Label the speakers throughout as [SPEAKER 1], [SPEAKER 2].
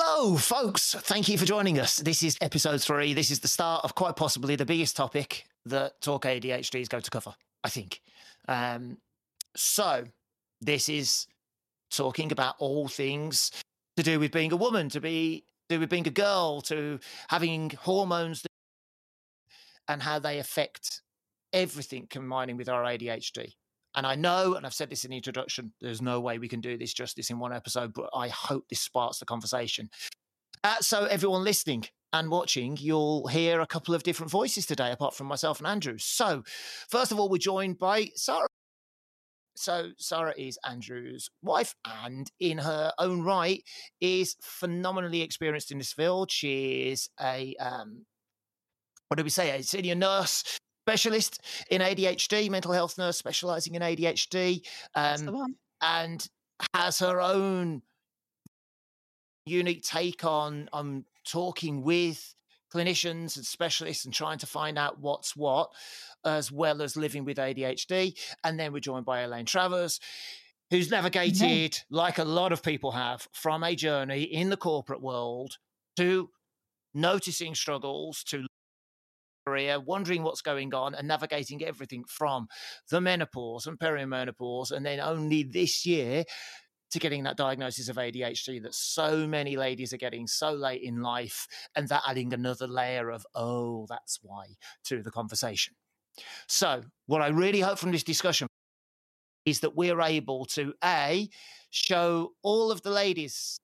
[SPEAKER 1] Hello, folks. Thank you for joining us. This is episode three. This is the start of quite possibly the biggest topic that Talk ADHD is going to cover, I think. Um, so, this is talking about all things to do with being a woman, to be to do with being a girl, to having hormones and how they affect everything combining with our ADHD. And I know, and I've said this in the introduction, there's no way we can do this justice in one episode, but I hope this sparks the conversation. Uh, so, everyone listening and watching, you'll hear a couple of different voices today, apart from myself and Andrew. So, first of all, we're joined by Sarah. So, Sarah is Andrew's wife, and in her own right, is phenomenally experienced in this field. She is a um, what do we say? A senior nurse specialist in ADHD, mental health nurse specializing in ADHD, um, and has her own unique take on on talking with clinicians and specialists and trying to find out what's what, as well as living with ADHD. And then we're joined by Elaine Travers, who's navigated, mm-hmm. like a lot of people have, from a journey in the corporate world to noticing struggles to career, wondering what's going on and navigating everything from the menopause and perimenopause, and then only this year to getting that diagnosis of ADHD that so many ladies are getting so late in life, and that adding another layer of, oh, that's why to the conversation. So, what I really hope from this discussion is that we're able to A, show all of the ladies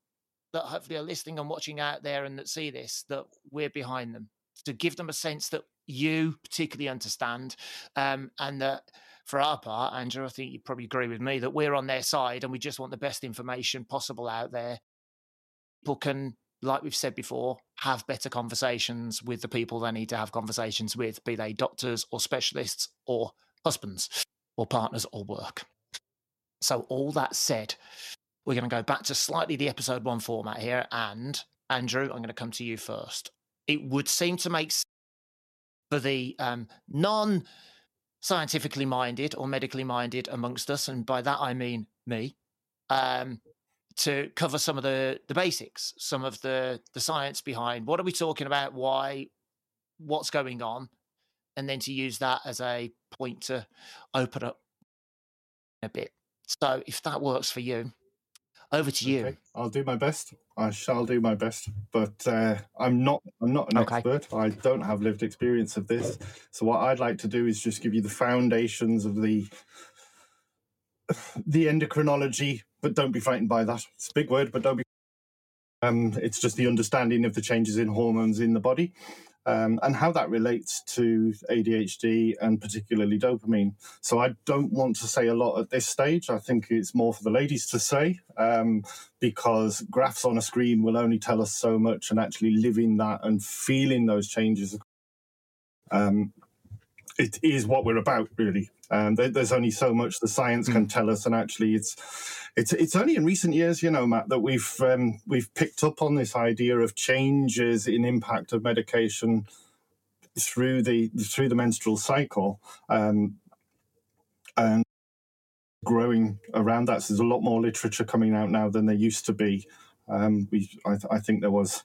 [SPEAKER 1] that hopefully are listening and watching out there and that see this, that we're behind them, to give them a sense that you particularly understand, um, and that for our part, Andrew, I think you probably agree with me that we're on their side and we just want the best information possible out there. People can, like we've said before, have better conversations with the people they need to have conversations with, be they doctors or specialists or husbands or partners or work. So, all that said, we're going to go back to slightly the episode one format here. And Andrew, I'm going to come to you first. It would seem to make for the um, non scientifically minded or medically minded amongst us, and by that I mean me, um, to cover some of the the basics, some of the the science behind what are we talking about, why, what's going on, and then to use that as a point to open up a bit. So if that works for you, over to you. Okay.
[SPEAKER 2] I'll do my best. I shall do my best, but uh, I'm not. I'm not an okay. expert. I don't have lived experience of this. So what I'd like to do is just give you the foundations of the the endocrinology, but don't be frightened by that. It's a big word, but don't be. Um, it's just the understanding of the changes in hormones in the body um, and how that relates to ADHD and particularly dopamine. So I don't want to say a lot at this stage. I think it's more for the ladies to say um, because graphs on a screen will only tell us so much, and actually living that and feeling those changes. Um, it is what we're about, really. Um, there, there's only so much the science can hmm. tell us, and actually, it's it's it's only in recent years, you know, Matt, that we've um, we've picked up on this idea of changes in impact of medication through the through the menstrual cycle, um, and growing around that. So there's a lot more literature coming out now than there used to be. Um, we, I, I think there was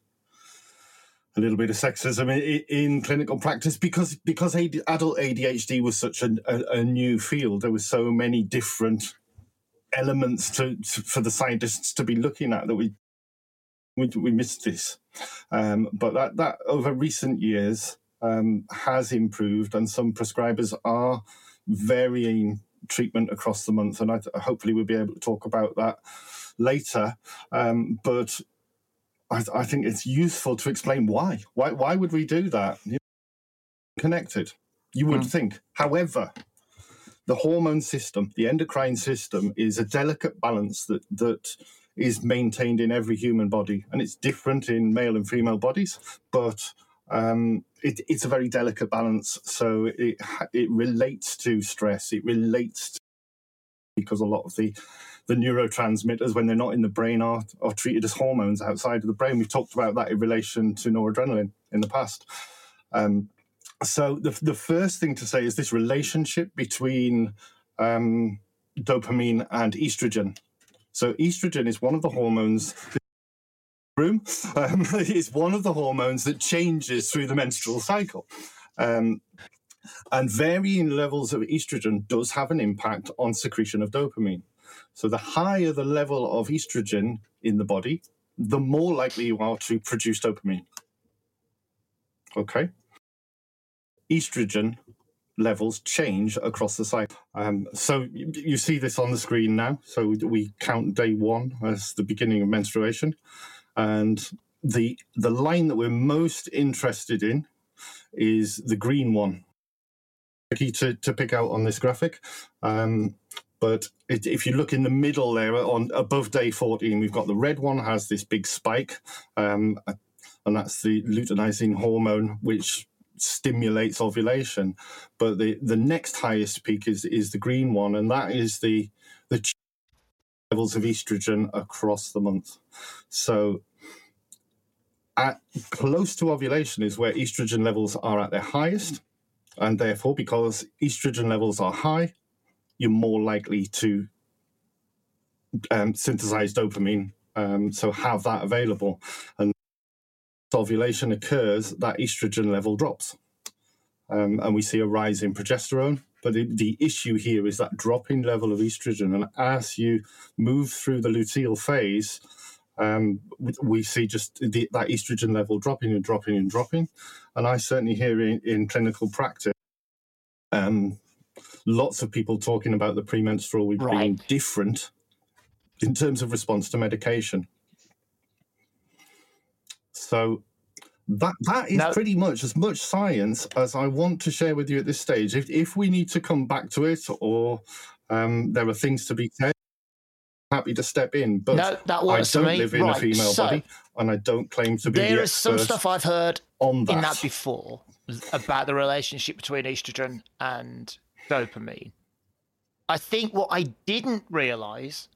[SPEAKER 2] a little bit of sexism in, in, clinical practice because because adult ADHD was such a, a, a, new field. There were so many different elements to, to, for the scientists to be looking at that we we, we missed this. Um, but that that over recent years um, has improved, and some prescribers are varying treatment across the month, and I, hopefully we'll be able to talk about that later. Um, but I, I, think it's useful to explain why. Why why would we do that? Connected, you would mm. think. However, the hormone system, the endocrine system, is a delicate balance that that is maintained in every human body, and it's different in male and female bodies, but um, it, it's a very delicate balance. So it it relates to stress. It relates to, because a lot of the the neurotransmitters, when they're not in the brain, are, are treated as hormones outside of the brain. We've talked about that in relation to noradrenaline in the past. Um, so the, the first thing to say is this relationship between um, dopamine and estrogen. So estrogen is one of the hormones room um, is one of the hormones that changes through the menstrual cycle. Um, and varying levels of estrogen does have an impact on secretion of dopamine. So the higher the level of estrogen in the body, the more likely you are to produce dopamine. Okay. Estrogen levels change across the cycle. Um, so you, see this on the screen now. So we count day one as the beginning of menstruation, and the the line that we're most interested in is the green one. Tricky to, to pick out on this graphic. Um, but it, if you look in the middle there, on above day 14, we've got the red one has this big spike, um, and that's the luteinizing hormone, which stimulates ovulation. But the, the next highest peak is is the green one, and that is the the levels of estrogen across the month. So at close to ovulation is where estrogen levels are at their highest, and therefore, because estrogen levels are high, you're more likely to um, synthesize dopamine. Um, so have that available, and ovulation occurs, that estrogen level drops. Um, and we see a rise in progesterone. But the, the, issue here is that dropping level of estrogen. And as you move through the luteal phase, um, we see just the, that estrogen level dropping and dropping and dropping. And I certainly hear in, in clinical practice um, lots of people talking about the premenstrual right. being different in terms of response to medication. So that that is now, pretty much as much science as I want to share with you at this stage. If if we need to come back to it or um, there are things to be said, happy to step in. But no, that works I don't live in right. a female so, body, and I don't claim to be.
[SPEAKER 1] There
[SPEAKER 2] the
[SPEAKER 1] is some stuff I've heard on that. in that before about the relationship between estrogen and dopamine. I think what I didn't realize,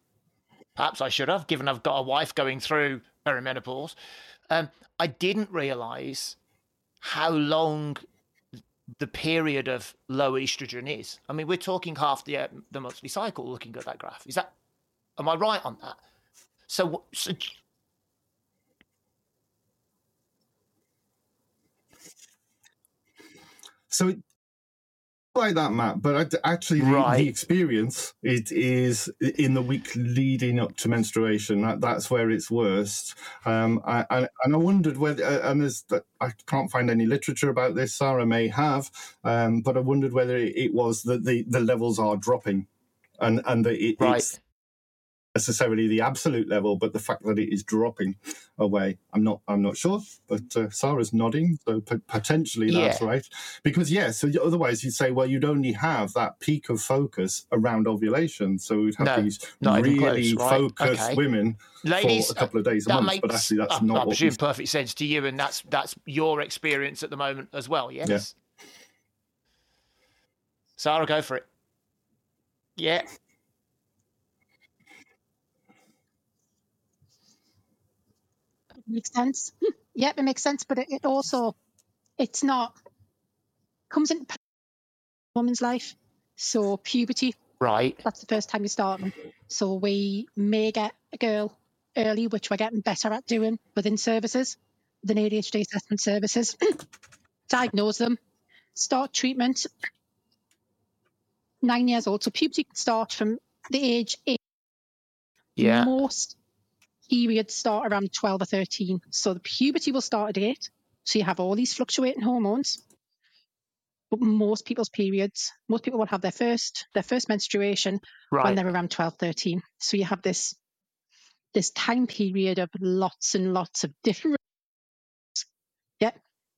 [SPEAKER 1] perhaps I should have, given I've got a wife going through perimenopause, um, I didn't realize how long the period of low estrogen is. I mean, we're talking half the uh, the monthly cycle. Looking at that graph, is that? Am I right on that? So, so
[SPEAKER 2] so like that, Matt. But actually, the, right. the, experience it is in the week leading up to menstruation. That, that's where it's worst. Um, I, I, and I wondered whether, uh, and there's, I can't find any literature about this. Sarah may have, um, but I wondered whether it, it was that the, the levels are dropping, and and that it, right. it's necessarily the absolute level, but the fact that it is dropping away, I'm not. I'm not sure. But uh, Sarah's nodding, so p- potentially that's yeah. right. Because yes, yeah, so otherwise you'd say, well, you'd only have that peak of focus around ovulation. So we'd have no, these really close, right? focused okay. women Ladies, for a couple of days a month. Makes, but actually, that's uh, not. I
[SPEAKER 1] presume perfect sense to you, and that's that's your experience at the moment as well. Yes. Yeah. Sarah, go for it. Yeah.
[SPEAKER 3] Makes sense. yep, it makes sense, but it, it also it's not comes in woman's life. So puberty,
[SPEAKER 1] right?
[SPEAKER 3] That's the first time you start them. So we may get a girl early, which we're getting better at doing within services, within ADHD assessment services. Diagnose them, start treatment. Nine years old, so puberty can start from the age eight.
[SPEAKER 1] Yeah.
[SPEAKER 3] Most periods start around 12 or 13. So the puberty will start at 8. So you have all these fluctuating hormones. But most people's periods, most people will have their first their first menstruation right. when they're around 12, 13. So you have this this time period of lots and lots of different yeah.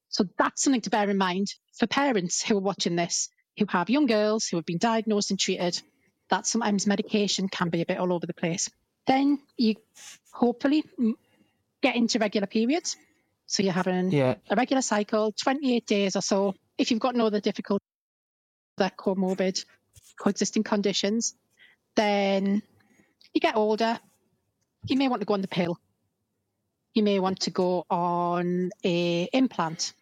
[SPEAKER 3] So that's something to bear in mind for parents who are watching this, who have young girls who have been diagnosed and treated, that sometimes medication can be a bit all over the place. Then you hopefully get into regular periods. So you're having yeah. a regular cycle, 28 days or so. If you've got no other difficult, that comorbid, coexisting conditions, then you get older. You may want to go on the pill. You may want to go on a implant.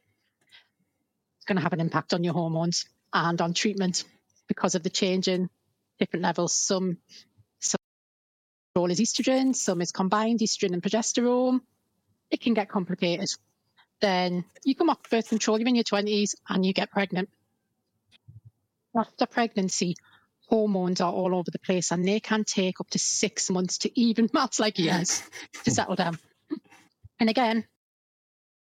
[SPEAKER 3] It's going to have an impact on your hormones and on treatment because of the change in different levels. Some all is estrogen, some is combined estrogen and progesterone. it can get complicated. Then you come off birth control, you're in your 20s, and you get pregnant. After pregnancy, hormones are all over the place, and they can take up to six months to even, that's like years, to settle down. And again,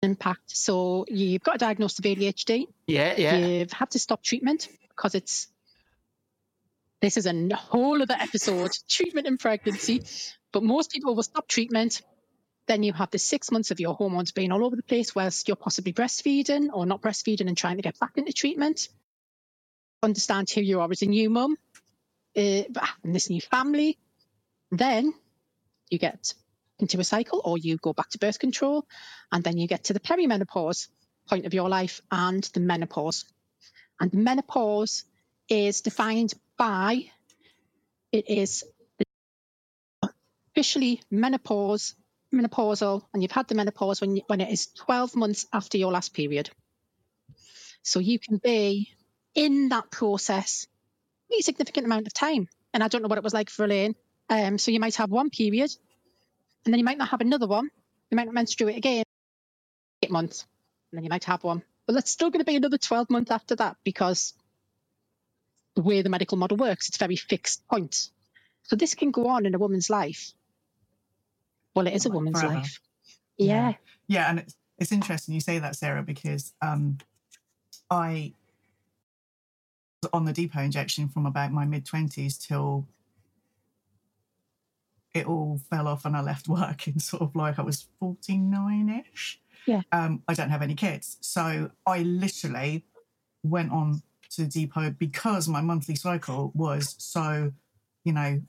[SPEAKER 3] impact. So you've got a diagnosis of ADHD.
[SPEAKER 1] Yeah, yeah.
[SPEAKER 3] You've had to stop treatment because it's this is a whole other episode treatment in pregnancy. But most people will stop treatment. Then you have the six months of your hormones being all over the place whilst you're possibly breastfeeding or not breastfeeding and trying to get back into treatment. Understand who you are as a new mum, uh, and this new family. Then you get into a cycle or you go back to birth control and then you get to the perimenopause point of your life and the menopause. And menopause is defined by it is officially menopause menopausal and you've had the menopause when, when it is 12 months after your last period. So you can be in that process a significant amount of time. And I don't know what it was like for Elaine. Um, so you might have one period and then you might not have another one. You might not menstruate again eight months, and then you might have one. But that's still going to be another 12 months after that because the way the medical model works, it's very fixed points. So this can go on in a woman's life. Well, it is a woman's forever. life. Yeah.
[SPEAKER 4] yeah. Yeah, and it's, it's interesting you say that, Sarah, because um, I was on the depot injection from about my mid 20s till it all fell off and I left work in sort of like I was 49 ish.
[SPEAKER 3] Yeah.
[SPEAKER 4] Um, I don't have any kids. So I literally went on to the depot because my monthly cycle was so, you know,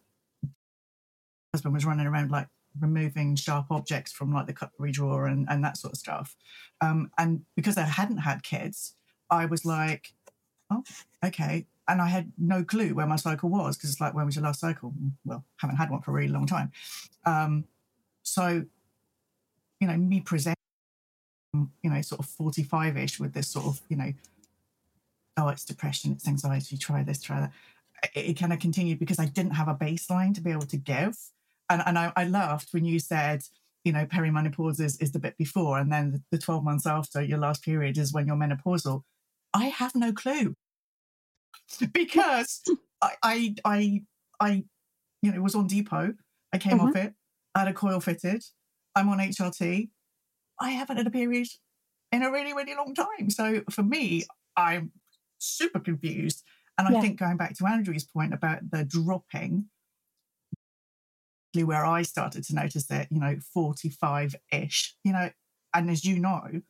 [SPEAKER 4] husband was running around like removing sharp objects from like the cutlery drawer and, and that sort of stuff. Um, and because I hadn't had kids, I was like, oh, okay, and I had no clue where my cycle was because it's like, when was your last cycle? Well, haven't had one for a really long time. Um, so, you know, me presenting, you know, sort of 45 ish with this sort of, you know, oh, it's depression, it's anxiety, try this, try that. It, it kind of continued because I didn't have a baseline to be able to give. And, and I, I laughed when you said, you know, perimenopause is, is the bit before, and then the 12 months after your last period is when you're menopausal. I have no clue. because I, I, I, I, you know, it was on depot. I came mm-hmm. off it. I had a coil fitted. I'm on HRT. I haven't had a period in a really, really long time. So for me, I'm super confused. And I yeah. think going back to Andrew's point about the dropping, where I started to notice that, you know, 45 ish, you know, and as you know,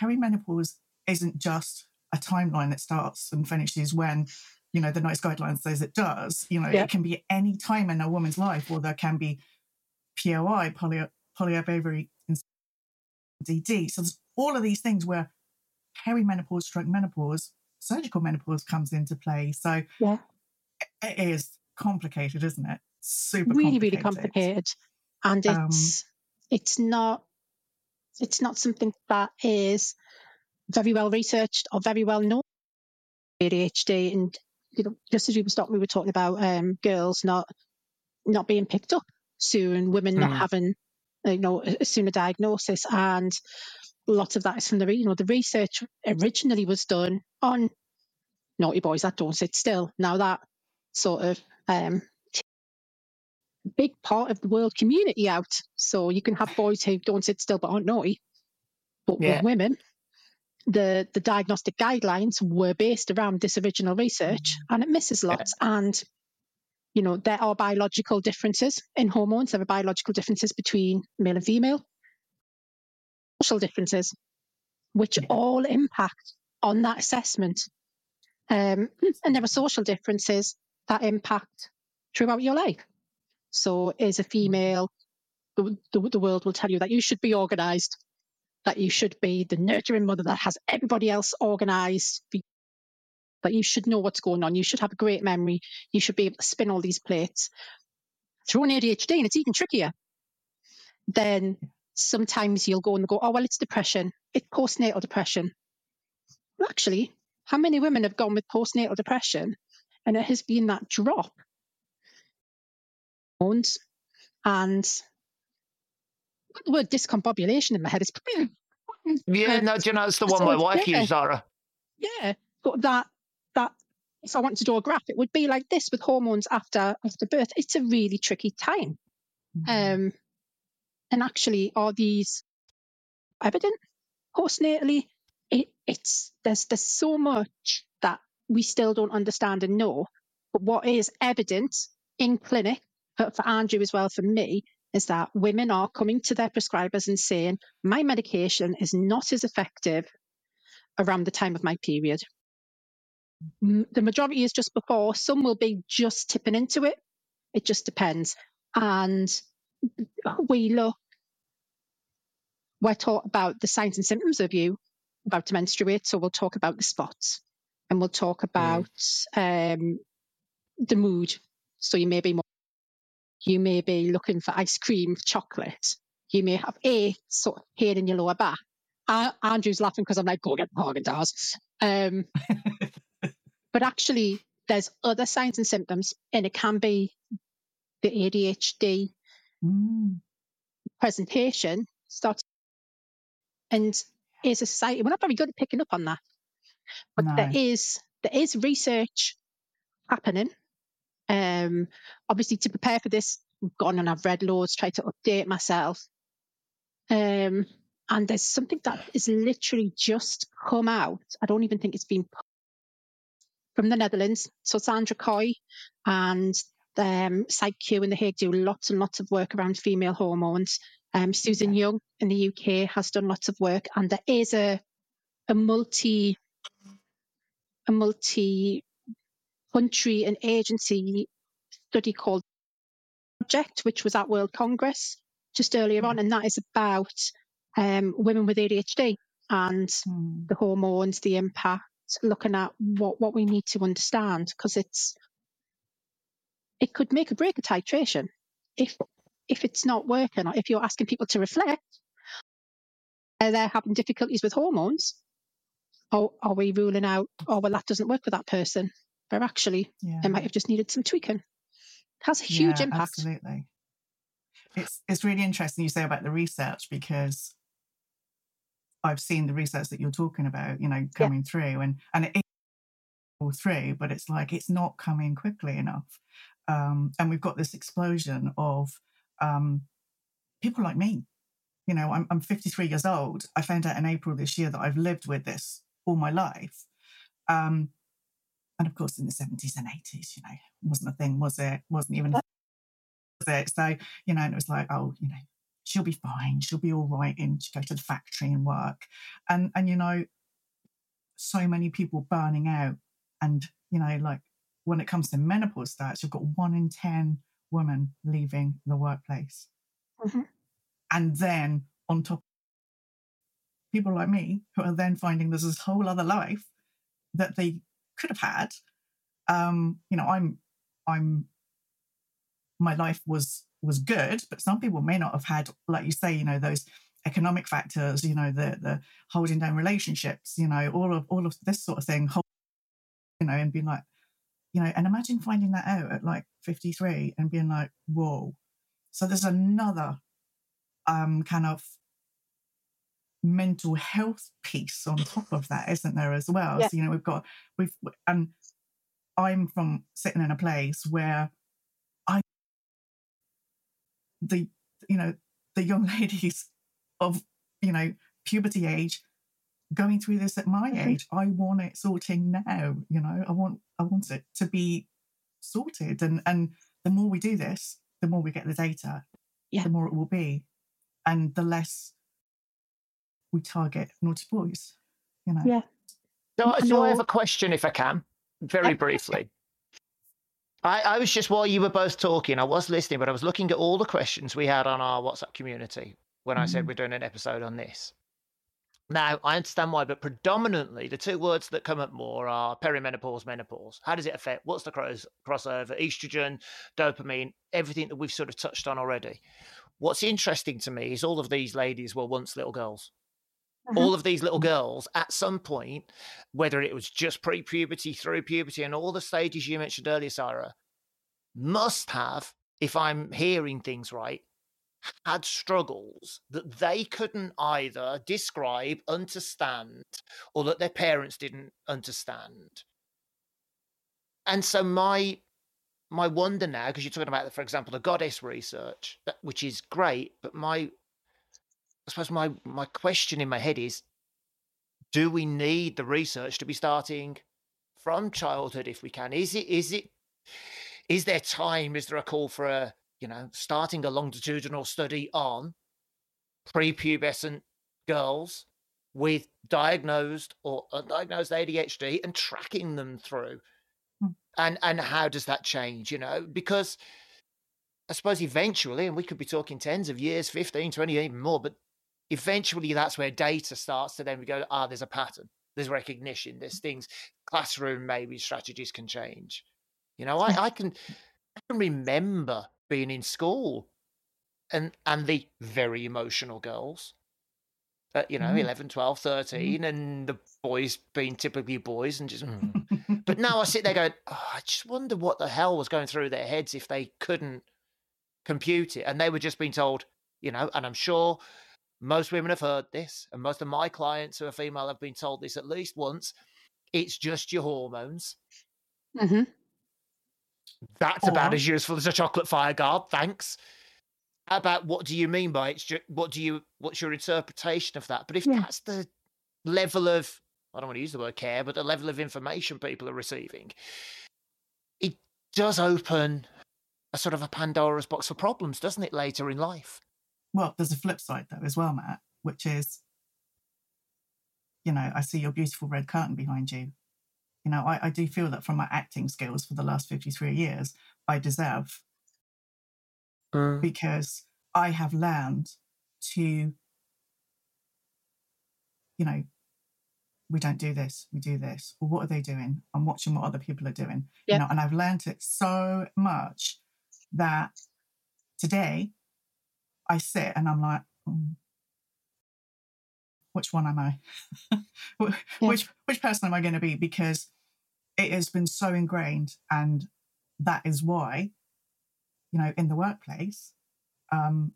[SPEAKER 4] perimenopause isn't just a timeline that starts and finishes when you know the NICE guidelines says it does. You know, it can be any time in a woman's life, or there can be POI, poly, polyovarian DD. So there's all of these things where perimenopause, stroke menopause, surgical menopause comes into play. So
[SPEAKER 3] yeah,
[SPEAKER 4] it is complicated, isn't it? Super
[SPEAKER 3] really, really complicated, and um, it's um, it's not it's not something that is very well researched or very well known ADHD. And you know, just as we were talking, we were talking about um, girls not not being picked up soon, women mm. not having you know a sooner diagnosis, and lots of that is from the you know the research originally was done on naughty boys that don't sit still. Now that sort of um, big part of the world community out. So you can have boys who don't sit still but aren't naughty. But yeah. with women, the the diagnostic guidelines were based around this original research and it misses lots yeah. and you know there are biological differences in hormones there are biological differences between male and female social differences which all impact on that assessment um, and there are social differences that impact throughout your life so as a female the, the, the world will tell you that you should be organized that you should be the nurturing mother that has everybody else organized, that you should know what's going on. You should have a great memory. You should be able to spin all these plates. Through an ADHD, and it's even trickier, then sometimes you'll go and go, oh, well, it's depression. It's postnatal depression. Well, actually, how many women have gone with postnatal depression and it has been that drop? And the word discombobulation in my head. It's
[SPEAKER 1] Yeah, no, do you know it's the one my wife
[SPEAKER 3] there.
[SPEAKER 1] used, Sarah.
[SPEAKER 3] yeah, but that that if I wanted to draw a graph, it would be like this with hormones after after birth. It's a really tricky time.
[SPEAKER 4] Mhm.
[SPEAKER 3] Um, and actually, are these evident postnatally? It, it's there's there's so much that we still don't understand and know. But what is evident in clinic for, for Andrew as well for me is that women are coming to their prescribers and saying my medication is not as effective around the time of my period. The majority is just before. Some will be just tipping into it. It just depends. And we look, we're taught about the signs and symptoms of you about to menstruate. So we'll talk about the spots and we'll talk about um, the mood. So you may be more, you may be looking for ice cream, chocolate. You may have a sort of pain in your lower back. Uh, Andrew's laughing because I'm like, go get Haagen Dazs. Um, but actually, there's other signs and symptoms, and it can be the ADHD
[SPEAKER 4] Mm.
[SPEAKER 3] presentation starts and as a society we're not very good at picking up on that. But there
[SPEAKER 4] No.
[SPEAKER 3] is there is research happening um obviously to prepare for this i've gone and i've read loads tried to update myself. Um and there's something that is literally just come out. I don't even think it's been from the netherlands. So Sandra Kooij and um, PsyQ in The Hague do lots and lots of work around female hormones. Um, Susan
[SPEAKER 4] Okay.
[SPEAKER 3] Young in the UK has done lots of work, and there is a a multi a multi country and agency study called Project, which was at World Congress just earlier on, and that is about um, women with ADHD and
[SPEAKER 4] Mm.
[SPEAKER 3] the hormones, the impact, looking at what, what we need to understand because it's it could make or break a titration if if it's not working or if you're asking people to reflect are they having difficulties with hormones or are we ruling out oh well that doesn't work with that person but actually
[SPEAKER 4] Yeah.
[SPEAKER 3] they might have just needed some tweaking it has a huge
[SPEAKER 4] yeah,
[SPEAKER 3] impact
[SPEAKER 4] Absolutely. It's it's really interesting you say about the research because I've seen the research that you're talking about, you know, coming through and and it is all through, but it's like it's not coming quickly enough. Um, and we've got this explosion of um, people like me. You know, I'm, I'm 53 years old. I found out in April this year that I've lived with this all my life. Um, and of course, in the 70s and 80s, you know, wasn't a thing, was it? Wasn't even was it? So, you know, and it was like, oh, you know, she'll be fine. She'll be all right and she go to the factory and work. And and you know, so many people burning out. And, you know, like when it comes to menopause stats, you've got one in 10 women leaving the workplace.
[SPEAKER 3] Mhm.
[SPEAKER 4] And then on top, people like me who are then finding there's this whole other life that they could have had. Um, you know, I'm I'm my life was was good, but some people may not have had, like you say, you know, those economic factors, you know, the the holding down relationships, you know, all of all of this sort of thing, you know, and being like, you know, and imagine finding that out at like 53 and being like, whoa. So there's another um kind of mental health piece on top of that, isn't there, as well?
[SPEAKER 3] Yeah.
[SPEAKER 4] So, you know, we've got we've and I'm from sitting in a place where I the you know the young ladies of you know puberty age going through this at my
[SPEAKER 3] Mhm.
[SPEAKER 4] age i want it sorting now you know i want i want it to be sorted and and the more we do this the more we get the data
[SPEAKER 3] Yeah.
[SPEAKER 4] the more it will be and the less we target naughty boys you know
[SPEAKER 3] Yeah.
[SPEAKER 1] So, so I have a question, if I can, very briefly. I, I was just while you were both talking, I was listening, but I was looking at all the questions we had on our WhatsApp community when I said
[SPEAKER 4] Mhm.
[SPEAKER 1] we're doing an episode on this. Now, I understand why, but predominantly the two words that come up more are perimenopause, menopause. How does it affect? What's the cross, crossover? Estrogen, dopamine, everything that we've sort of touched on already. What's interesting to me is all of these ladies were once little girls mm-hmm. all of these little girls at some point, whether it was just pre puberty, through puberty, and all the stages you mentioned earlier, Sarah, must have, if I'm hearing things right, had struggles that they couldn't either describe, understand, or that their parents didn't understand. And so my my wonder now, because you're talking about, for example, the goddess research, which is great, but my I suppose my my question in my head is, do we need the research to be starting from childhood if we can? Is it is it is there time? Is there a call for a you know starting a longitudinal study on prepubescent girls with diagnosed or undiagnosed ADHD and tracking them through? Hmm. And and how does that change? You know, because I suppose eventually, and we could be talking tens of years, 15, 20, even more, but eventually that's where data starts to then we go, ah, there's a pattern, there's recognition, there's things, classroom maybe strategies can change. You know, I, I can I can remember being in school and and the very emotional girls at, you know, mm. 11, 12, 13, mm. and the boys being typically boys and just, mm. but now I sit there going, oh, I just wonder what the hell was going through their heads if they couldn't compute it. And they were just being told, you know, and I'm sure most women have heard this, and most of my clients who are female have been told this at least once. It's just your hormones.
[SPEAKER 3] Mm-hmm.
[SPEAKER 1] That's about as useful as a chocolate fire guard. Thanks. How about what do you mean by it? Just, what do you? What's your interpretation of that? But if yeah. that's the level of, I don't want to use the word care, but the level of information people are receiving, it does open a sort of a Pandora's box for problems, doesn't it? Later in life.
[SPEAKER 4] Well, there's a flip side though as well, Matt, which is, you know, I see your beautiful red curtain behind you. You know, I, I do feel that from my acting skills for the last 53 years, I deserve mm. because I have learned to, you know, we don't do this, we do this. Well, what are they doing? I'm watching what other people are doing. You know, and I've learned it so much that today I sit and I'm like, mm, which one am I? which yeah. which person am I going to be? Because it has been so ingrained, and that is why, you know, in the workplace, um,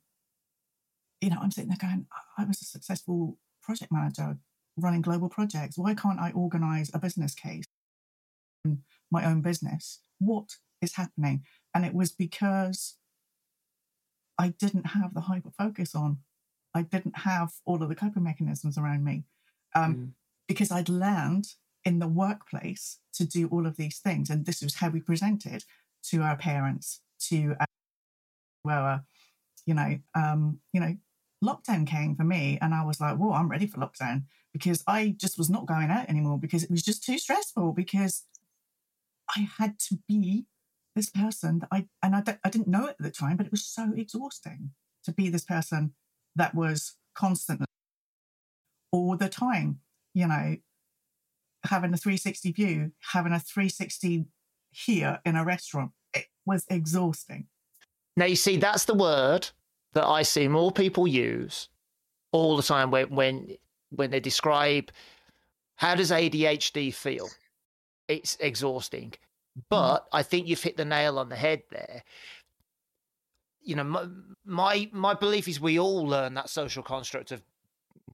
[SPEAKER 4] you know, I'm sitting there going, I was a successful project manager running global projects. Why can't I organize a business case in my own business? What is happening? And it was because I didn't have the hyper focus on. I didn't have all of the coping mechanisms around me um, mm. because I'd learned in the workplace to do all of these things. And this was how we presented to our parents, to our, you know, um, you know, lockdown came for me and I was like, whoa, I'm ready for lockdown because I just was not going out anymore because it was just too stressful because I had to be this person that I, and I, I didn't know it at the time, but it was so exhausting to be this person that was constantly all the time, you know, having a 360 view, having a 360 here in a restaurant. It was exhausting.
[SPEAKER 1] Now, you see, that's the word that I see more people use all the time when, when, when they describe how does ADHD feel? It's exhausting. Mm. But I think you've hit the nail on the head there. You know, my, my my belief is we all learn that social construct of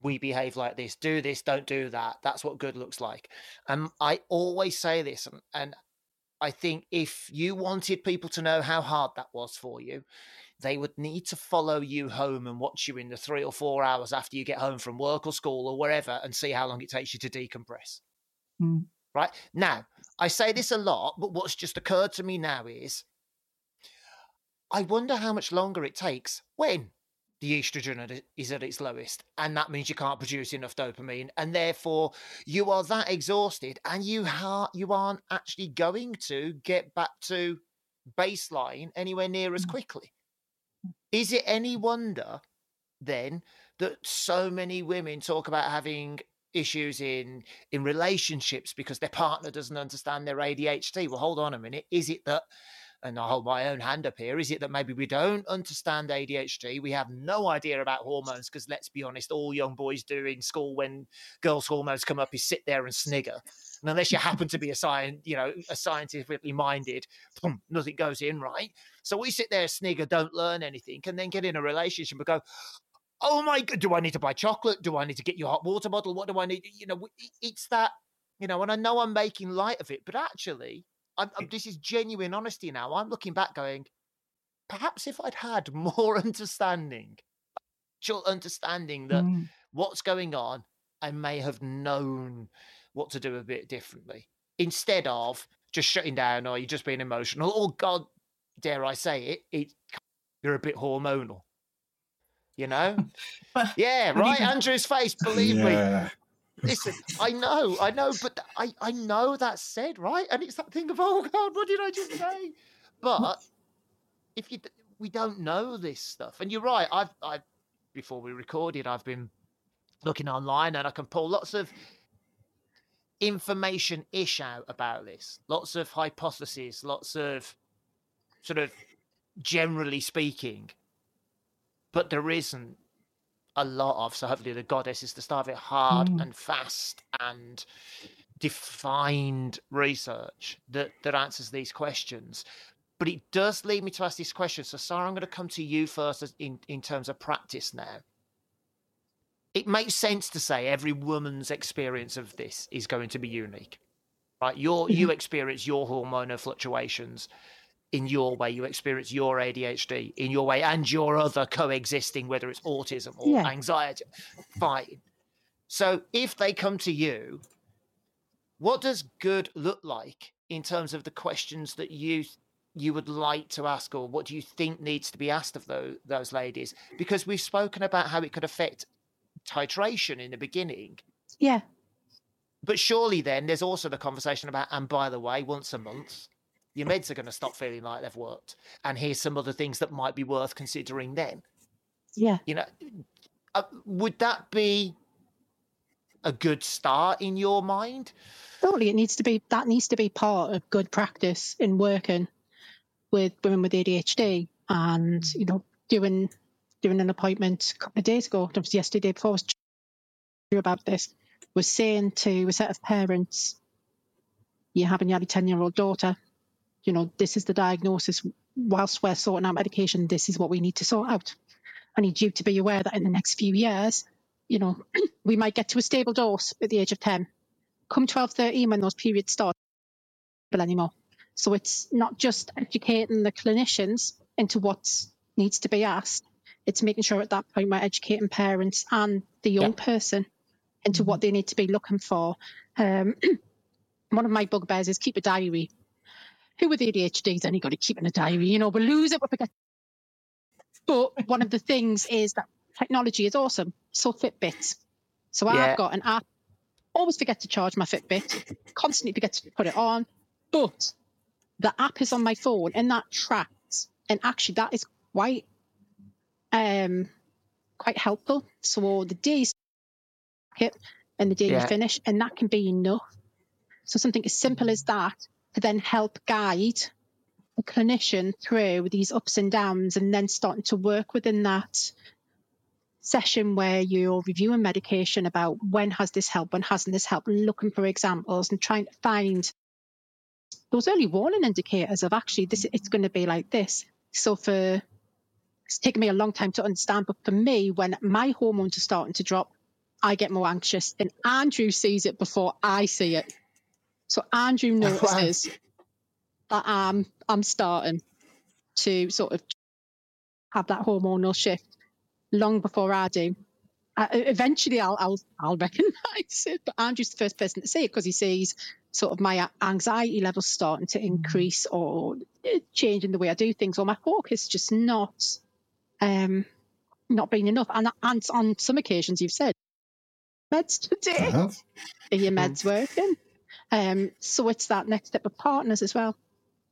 [SPEAKER 1] we behave like this, do this, don't do that. That's what good looks like. And I always say this, and, and I think if you wanted people to know how hard that was for you, they would need to follow you home and watch you in the three or four hours after you get home from work or school or wherever and see how long it takes you to decompress.
[SPEAKER 4] Mm.
[SPEAKER 1] Right now, I say this a lot, but what's just occurred to me now is I wonder how much longer it takes when the estrogen is at its lowest, and that means you can't produce enough dopamine, and therefore you are that exhausted, and you ha- you aren't actually going to get back to baseline anywhere near as mm. quickly. Is it any wonder then that so many women talk about having issues in in relationships because their partner doesn't understand their ADHD. Well, hold on a minute. Is it that and I hold my own hand up here, is it that maybe we don't understand ADHD? We have no idea about hormones because let's be honest, all young boys do in school when girls' hormones come up is sit there and snigger. And unless you happen to be a science, you know, a scientifically minded, boom, nothing goes in right. So we sit there, snigger, don't learn anything, and then get in a relationship and go, "Oh my god, do I need to buy chocolate? Do I need to get you a hot water bottle? What do I need?" You know, it's that, you know. And I know I'm making light of it, but actually, I'm, I'm, this is genuine honesty now. I'm looking back, going, perhaps if I'd had more understanding, actual understanding that
[SPEAKER 4] Mm.
[SPEAKER 1] what's going on, I may have known what to do a bit differently instead of just shutting down or you just being emotional. or God, dare I say it? It you're a bit hormonal. You know? Yeah, right. Andrew's face, believe me. Listen, I know, I know, but I, I know that's said, right? And it's that thing of, oh God, what did I just say? But if you, we don't know this stuff, and you're right. I've, I, before we recorded, I've been looking online, and I can pull lots of information ish out about this, lots of hypotheses, lots of sort of generally speaking, but there isn't a lot of. So hopefully the goddess is to start it hard
[SPEAKER 4] Mm.
[SPEAKER 1] and fast and defined research that that answers these questions. But it does lead me to ask this question. So Sarah, I'm going to come to you first as in, in terms of practice now. It makes sense to say every woman's experience of this is going to be unique. Right? Your you experience your hormonal fluctuations in your way, you experience your ADHD in your way, and your other coexisting, whether it's autism or
[SPEAKER 3] Yeah.
[SPEAKER 1] anxiety. Fine. So if they come to you, what does good look like in terms of the questions that you you would like to ask, or what do you think needs to be asked of those those ladies? Because we've spoken about how it could affect titration in the beginning,
[SPEAKER 3] Yeah.
[SPEAKER 1] but surely then there's also the conversation about, and by the way, once a month, your meds are going to stop feeling like they've worked, and here's some other things that might be worth considering then.
[SPEAKER 3] Yeah.
[SPEAKER 1] You know, uh, would that be a good start in your mind?
[SPEAKER 3] Totally. It needs to be that needs to be part of good practice in working with women with ADHD and, you know, doing doing an appointment a couple of days ago, it was yesterday before I was about this, was saying to a set of parents, you have a nearly 10 year old daughter, you know, this is the diagnosis. Whilst we're sorting out medication, this is what we need to sort out. I need you to be aware that in the next few years, you know, we might get to a stable dose at the age of 10. Come 12, 13, when those periods start, but anymore. So it's not just educating the clinicians into what needs to be asked. It's making sure at that point we're educating parents and the young person into what they need to be looking for. Um, one of my bugbears is keep a diary. Who with ADHD is any good at keeping a diary? You know, we lose it, we forget. But one of the things is that technology is awesome. So Fitbit. So
[SPEAKER 1] Yeah.
[SPEAKER 3] I've got an app. Always forget to charge my Fitbit. Constantly forget to put it on. But the app is on my phone and that tracks. And actually, that is quite um quite helpful. So the days and the day
[SPEAKER 1] Yeah.
[SPEAKER 3] you finish, and that can be enough. So something as simple as that to then help guide the clinician through these ups and downs, and then starting to work within that session where you're reviewing medication about when has this helped, when hasn't this helped, looking for examples and trying to find those early warning indicators of actually this it's going to be like this. So for it's taken me a long time to understand, but for me, when my hormones are starting to drop, I get more anxious, and Andrew sees it before I see it. So Andrew notices that I'm I'm starting to sort of have that hormonal shift long before I do. I, eventually, I'll I'll I'll recognise it, but Andrew's the first person to see it because he sees sort of my anxiety levels starting to increase or uh, changing the way I do things, or my focus just not um not being enough. And and on some occasions, you've said meds today
[SPEAKER 2] have.
[SPEAKER 3] are your meds working? Um, so it's that next step of partners as well.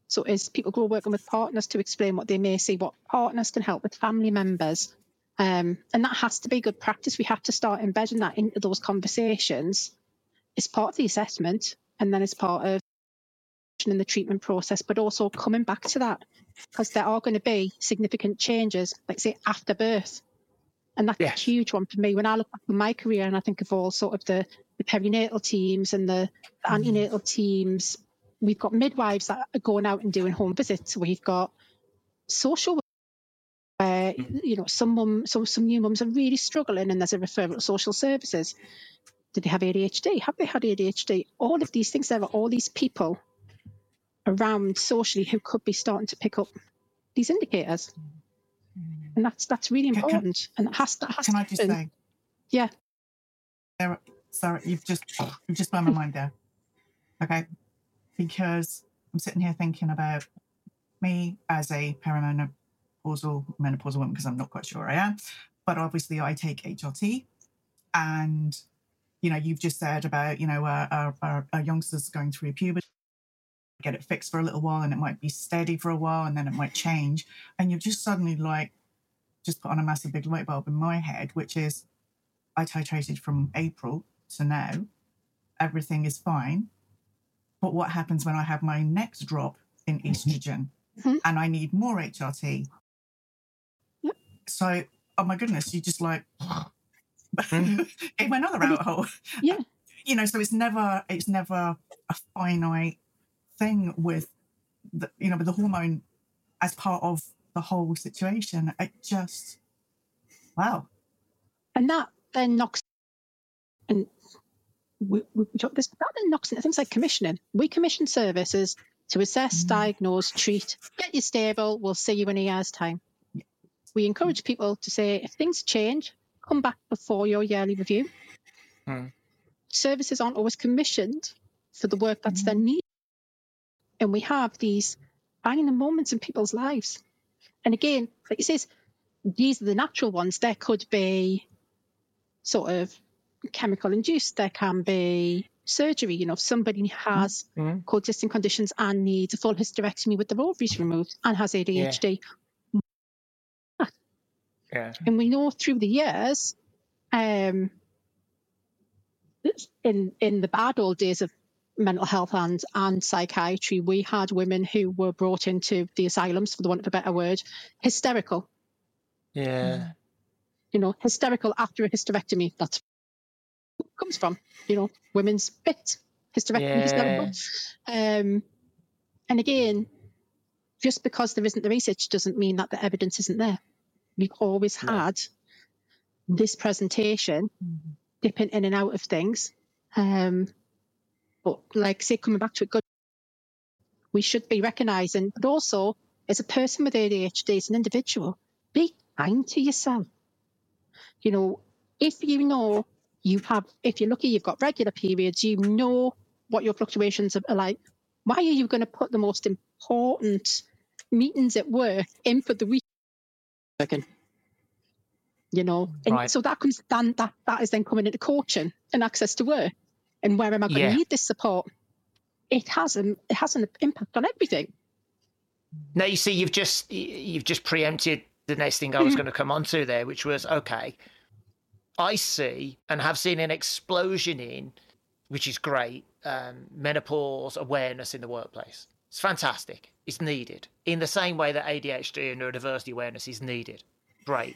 [SPEAKER 3] So as people go working with partners to explain what they may see, what partners can help with family members. Um, and that has to be good practice. We have to start embedding that into those conversations. It's part of the assessment and then it's part of in the treatment process, but also coming back to that because there are going to be significant changes, like say after birth. And that's
[SPEAKER 1] Yes.
[SPEAKER 3] a huge one for me. When I look back on my career and I think of all sort of the, the perinatal teams and the, the mm. antenatal teams, we've got midwives that are going out and doing home visits. We've got social where mm. you know some mum, some some new mums are really struggling, and there's a referral to social services. Did they have ADHD? Have they had ADHD? All of these things. There are all these people around socially who could be starting to pick up these indicators, and that's that's really
[SPEAKER 4] Can- can-
[SPEAKER 3] important. and it has to has
[SPEAKER 4] Can
[SPEAKER 3] to
[SPEAKER 4] I just
[SPEAKER 3] happen.
[SPEAKER 4] say?
[SPEAKER 3] Yeah.
[SPEAKER 4] Sarah, Sarah, you've just you've just blown my mind there. Okay, because I'm sitting here thinking about me as a perimenopausal menopausal woman because I'm not quite sure I am, but obviously I take HRT, and you know you've just said about you know uh, our, our, our youngsters going through puberty. Get it fixed for a little while, and it might be steady for a while, and then it might change, and you're just suddenly like, just put on a massive big light bulb in my head, which is I titrated from April to now. Everything is fine. But what happens when I have my next drop in estrogen
[SPEAKER 3] Mhm.
[SPEAKER 4] and I need more HRT?
[SPEAKER 3] Yep.
[SPEAKER 4] So, oh my goodness, you just like gave me another rabbit hole.
[SPEAKER 3] Yeah.
[SPEAKER 4] You know, so it's never it's never a finite thing with the you know with the hormone as part of the whole situation. It just wow.
[SPEAKER 3] and that then knocks and we, we, we talk this that then knocks into things like commissioning. We commission services to assess,
[SPEAKER 4] Mm.
[SPEAKER 3] diagnose, treat, get you stable. We'll see you in a year's time. We encourage people to say if things change, come back before your yearly review.
[SPEAKER 1] Mm.
[SPEAKER 3] Services aren't always commissioned for the work that's then needed, and we have these banging moments in people's lives. And again, like it says, these are the natural ones. There could be sort of chemical induced. There can be surgery. You know, if somebody has
[SPEAKER 1] Mhm.
[SPEAKER 3] coexisting conditions and needs a full hysterectomy with their ovaries removed and has ADHD,
[SPEAKER 1] Yeah.
[SPEAKER 3] and we know through the years, um, in in the bad old days of mental health and and psychiatry, we had women who were brought into the asylums, for the want of a better word, hysterical.
[SPEAKER 1] Yeah.
[SPEAKER 3] You know, hysterical after a hysterectomy. That's where it comes from. You know, women's bit hysterectomy,
[SPEAKER 1] Yeah.
[SPEAKER 3] hysterical. Um, and again, just because there isn't the research doesn't mean that the evidence isn't there. We've always
[SPEAKER 1] No.
[SPEAKER 3] had this presentation dipping in and out of things. Um, but like say coming back to it, good. We should be recognising, but also as a person with ADHD, as an individual, be kind to yourself. You know, if you know you have, if you're lucky, you've got regular periods, you know what your fluctuations are like. Why are you going to put the most important meetings at work in for the week? Second. You know, and
[SPEAKER 1] Right.
[SPEAKER 3] so that comes then that that is then coming into coaching and access to work. And where am I going
[SPEAKER 1] Yeah.
[SPEAKER 3] to need this support? It has an it has an impact on everything.
[SPEAKER 1] Now you see, you've just you've just preempted the next thing I was
[SPEAKER 3] Mhm.
[SPEAKER 1] going to come on to there, which was okay. I see and have seen an explosion in, which is great, um, menopause awareness in the workplace. It's fantastic. It's needed in the same way that ADHD and neurodiversity awareness is needed. Great.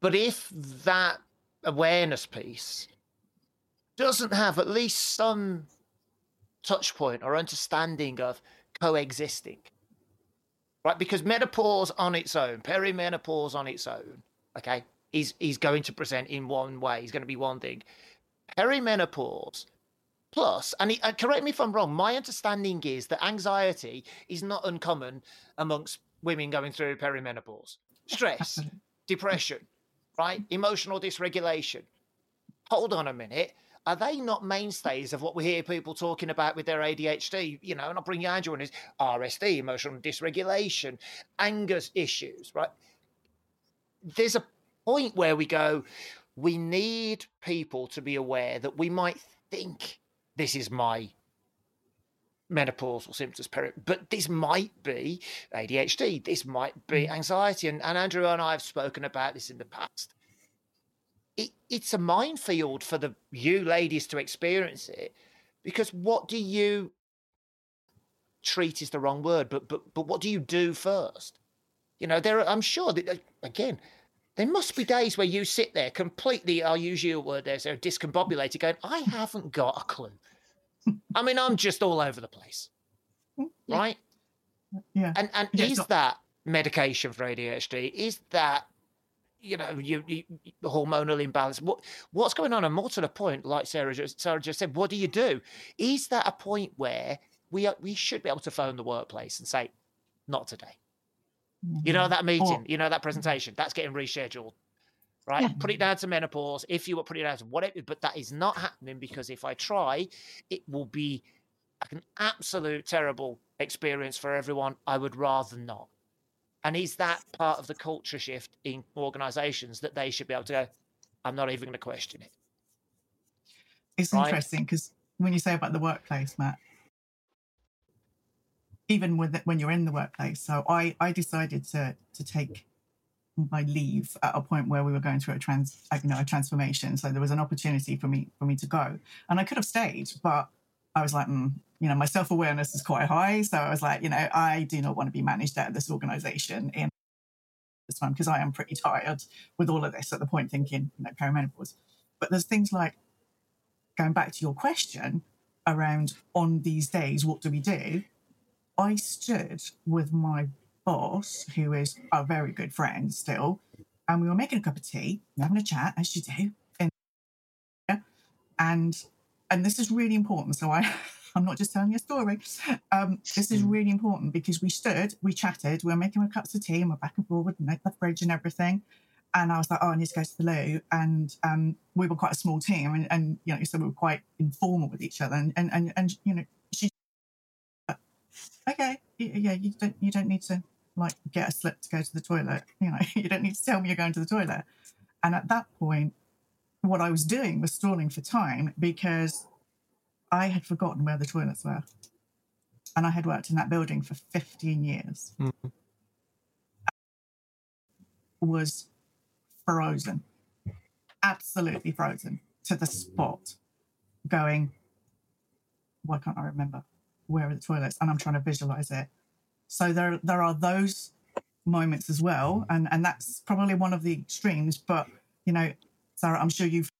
[SPEAKER 1] But if that awareness piece doesn't have at least some touch point or understanding of coexisting, right? Because menopause on its own, perimenopause on its own, okay, is is going to present in one way. He's going to be one thing. Perimenopause plus, and, it, and correct me if I'm wrong. My understanding is that anxiety is not uncommon amongst women going through perimenopause. Stress, depression, right? Emotional dysregulation. Hold on a minute. Are they not mainstays of what we hear people talking about with their ADHD? You know, and I'll bring you Andrew on his RSD, emotional dysregulation, anger issues, right? There's a point where we go, we need people to be aware that we might think this is my menopausal symptoms, but this might be ADHD, this might be mm. anxiety. And, and Andrew and I have spoken about this in the past. It, it's a minefield for the you ladies to experience it because what do you treat is the wrong word, but but but what do you do first? You know, there. Are, I'm sure that again, there must be days where you sit there completely. I'll use your word there, so discombobulated, going, I haven't got a clue. I mean, I'm just all over the place, mm,
[SPEAKER 3] Yeah.
[SPEAKER 1] right?
[SPEAKER 4] Yeah.
[SPEAKER 1] And and
[SPEAKER 4] Yeah,
[SPEAKER 1] is
[SPEAKER 4] so-
[SPEAKER 1] that medication for ADHD? Is that you know you, you hormonal imbalance? What what's going on? And more to the point, like Sarah just Sarah just said, what do you do? Is that a point where we are, we should be able to phone the workplace and say, not today. You know mm-hmm. that oh. meeting, you know that presentation, that's getting rescheduled. Right,
[SPEAKER 3] Yeah.
[SPEAKER 1] put it down to menopause. If you were put it down to whatever, but that is not happening because if I try, it will be an absolute terrible experience for everyone. I would rather not. And is that part of the culture shift in organisations that they should be able to go? I'm not even going to question it.
[SPEAKER 4] It's
[SPEAKER 1] Right.
[SPEAKER 4] interesting because when you say about the workplace, Matt, even with when you're in the workplace, so I I decided to to take my leave at a point where we were going through a trans you know a transformation. So there was an opportunity for me for me to go, and I could have stayed, but I was like, mm, you know, my self awareness is quite high, so I was like, you know, I do not want to be managed out of this organisation in this time because I am pretty tired with all of this at the point thinking, you know, perimenopause. But there's things like going back to your question around on these days, what do we do? I stood with my boss, who is a very good friend still, and we were making a cup of tea, having a chat, as you do. And and this is really important. So I I'm not just telling you a story. Um, this is really important because we stood, we chatted, we were making our cups of tea and we're back and forward and the fridge and everything. And I was like, oh, I need to go to the loo. And um, we were quite a small team, and, and you know, so we were quite informal with each other. And and and, and you know, she, okay, yeah, you don't you don't need to like get a slip to go to the toilet. You know, you don't need to tell me you're going to the toilet. And at that point, what I was doing was stalling for time because I had forgotten where the toilets were, and I had worked in that building for 15 years. Hmm. Was frozen, absolutely frozen to the spot, going, why can't I remember where are the toilets? And I'm trying to visualize it. So there, there are those moments as well, and and that's probably one of the extremes. But you know, Sarah, I'm sure you've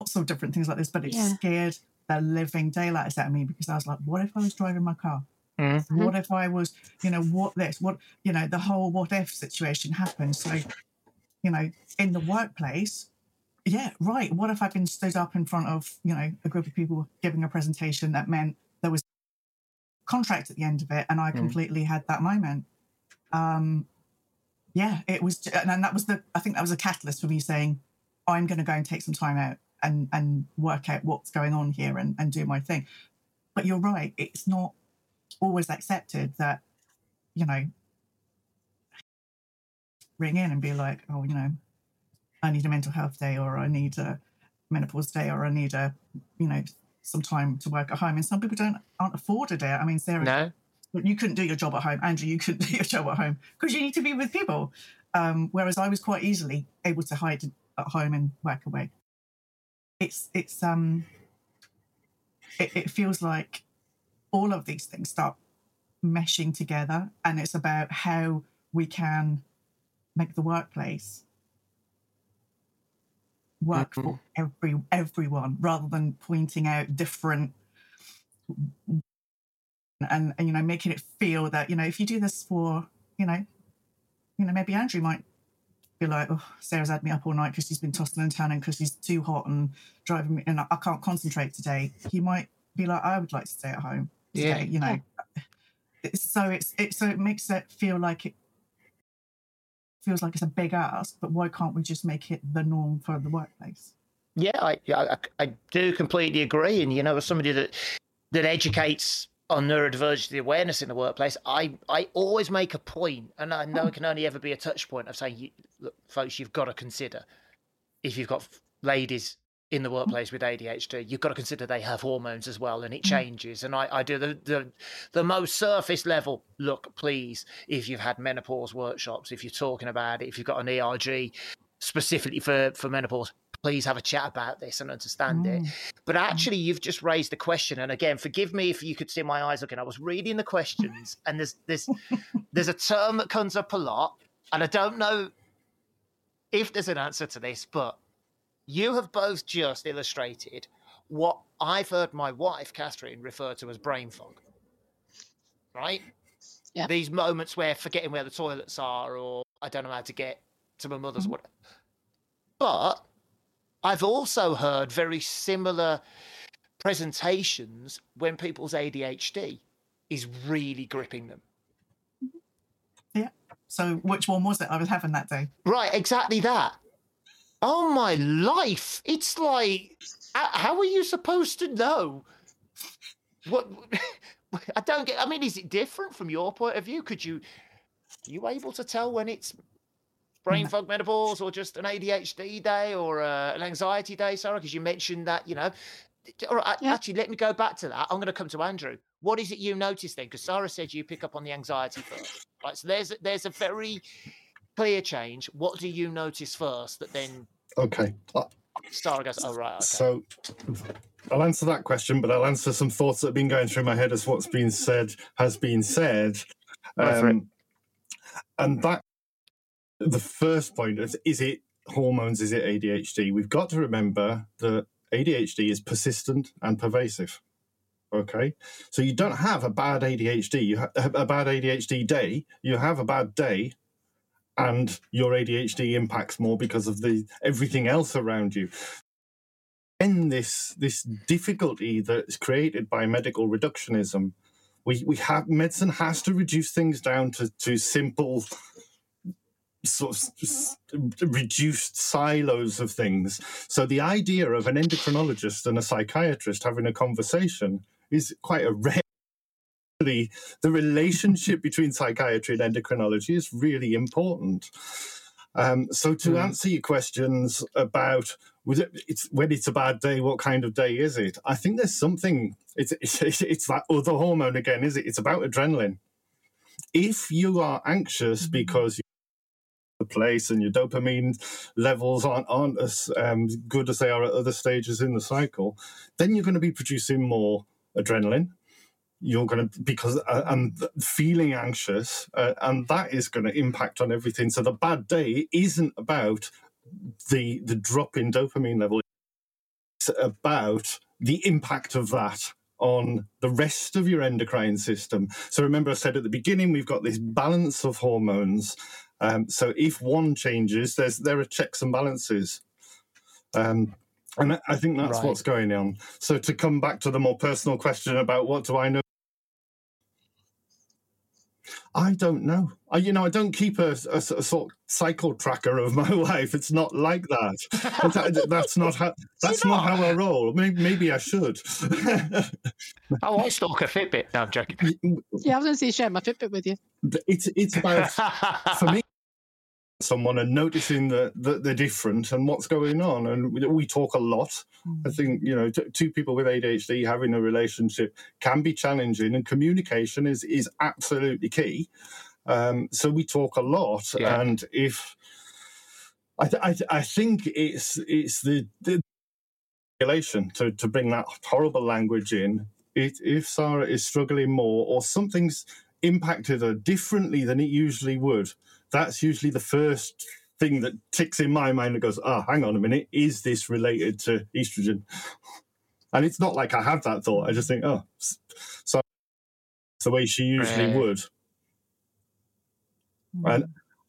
[SPEAKER 4] lots of different things like this, but it
[SPEAKER 3] Yeah.
[SPEAKER 4] scared the living daylights out of me because I was like, what if I was driving my car?
[SPEAKER 1] Mhm.
[SPEAKER 4] What if I was, you know, what this, what, you know, the whole what if situation happened. So, you know, in the workplace, yeah, right. What if I'd been stood up in front of, you know, a group of people giving a presentation that meant there was contract at the end of it and I
[SPEAKER 1] Mm.
[SPEAKER 4] completely had that moment. Um, yeah, it was, and and that was the, I think that was a catalyst for me saying, I'm going to go and take some time out and, and work out what's going on here and, and do my thing. But you're right. It's not always accepted that, you know, ring in and be like, oh, you know, I need a mental health day or I need a menopause day or I need a, you know, some time to work at home. And some people don't aren't afforded it. I mean, Sarah,
[SPEAKER 1] No,
[SPEAKER 4] you couldn't do your job at home. Andrew, you couldn't do your job at home because you need to be with people. Um, whereas I was quite easily able to hide at home and work away. It's it's um it, it feels like all of these things start meshing together and it's about how we can make the workplace work for every everyone rather than pointing out different and, and you know making it feel that you know if you do this for you know you know maybe Andrew might be like oh Sarah's had me up all night because she's been tossing and turning because she's too hot and driving me and I, I can't concentrate today he might be like I would like to stay at home
[SPEAKER 1] Yeah.
[SPEAKER 4] you know It's- so it's it so it makes it feel like it feels like it's a big ask but why can't we just make it the norm for the workplace
[SPEAKER 1] Yeah, I, I I do completely agree. And you know, as somebody that that educates on neurodiversity awareness in the workplace, I I always make a point, and I know it can only ever be a touch point of saying, look, folks, you've got to consider if you've got ladies in the workplace with ADHD, you've got to consider they have hormones as well, and it mm. changes. And I, I do the, the the most surface level look, please, if you've had menopause workshops, if you're talking about it, if you've got an ERG specifically for for menopause, please have a chat about this and understand it.
[SPEAKER 4] Mm.
[SPEAKER 1] But actually, you've just raised the question, and again, forgive me if you could see my eyes looking. I was reading the questions, and there's there's there's a term that comes up a lot, and I don't know if there's an answer to this, but you have both just illustrated what I've heard my wife Catherine refer to as brain fog. Right?
[SPEAKER 3] Yeah.
[SPEAKER 1] These moments where forgetting where the toilets are, or I don't know how to get to my mother's, what. But I've also heard very similar presentations when people's ADHD is really gripping them. Yeah.
[SPEAKER 4] So which one was it I was having that day?
[SPEAKER 1] Right, exactly that. Oh my life! It's like, how are you supposed to know? What? I don't get. I mean, is it different from your point of view? Could you, are you able to tell when it's brain fog menopause or just an ADHD day or uh, an anxiety day? Sarah, because you mentioned that, you know. All right,
[SPEAKER 3] Yeah.
[SPEAKER 1] actually, let me go back to that. I'm going to come to Andrew. What is it you notice then? Because Sarah said you pick up on the anxiety first, right? So there's there's a very clear change. What do you notice first that then
[SPEAKER 2] Okay. Uh,
[SPEAKER 1] Sarah goes, oh, right, okay.
[SPEAKER 2] So I'll answer that question, but I'll answer some thoughts that have been going through my head as what's been said has been said. Um, and that the first point is is it hormones, is it ADHD? We've got to remember that ADHD is persistent and pervasive. Okay. So you don't have a bad ADHD, you have a bad ADHD day, you have a bad day and your ADHD impacts more because of the everything else around you. In this this difficulty that's created by medical reductionism, we, we have medicine has to reduce things down to, to simple sort of reduced silos of things. So the idea of an endocrinologist and a psychiatrist having a conversation is quite a rare the relationship between psychiatry and endocrinology is really important. Um, so to
[SPEAKER 1] Mm.
[SPEAKER 2] answer your questions about was it, it's when it's a bad day, what kind of day is it? I think there's something. It's it's, it's that other hormone again, is it? It's about adrenaline. If you are anxious
[SPEAKER 4] Mhm.
[SPEAKER 2] because the place and your dopamine levels aren't, aren't as um, good as they are at other stages in the cycle, then you're going to be producing more adrenaline. You're going to because uh, and feeling anxious uh, and that is going to impact on everything. So the bad day isn't about the the drop in dopamine level. It's about the impact of that on the rest of your endocrine system. So remember i said at the beginning we've got this balance of hormones um, so if one changes there's there are checks and balances um, and I- I think that's
[SPEAKER 1] Right.
[SPEAKER 2] what's going on. So to come back to the more personal question about what do I know, I don't know. I, you know, I don't keep a sort of cycle tracker of my life. It's not like that. That- that's not how. That's not how I roll. Maybe, maybe I should.
[SPEAKER 1] oh, I stalk a Fitbit. No, I'm joking.
[SPEAKER 3] Yeah, I was going to say share my Fitbit with you.
[SPEAKER 2] it's it's about for me someone and noticing that that they're different and what's going on. And we, we talk a lot. I think you know t- two people with adhd having a relationship can be challenging and communication is is absolutely key. Um, so we talk a lot
[SPEAKER 1] Yeah.
[SPEAKER 2] and if I, th- I, th- I think it's it's the, the regulation to, to bring that horrible language in. It, if sarah is struggling more or something's impacted her differently than it usually would, that's usually the first thing that ticks in my mind that goes, oh, hang on a minute, is this related to estrogen? And it's not like I have that thought. I just think, oh, so it's the way she usually
[SPEAKER 1] Right.
[SPEAKER 2] would. Hmm. And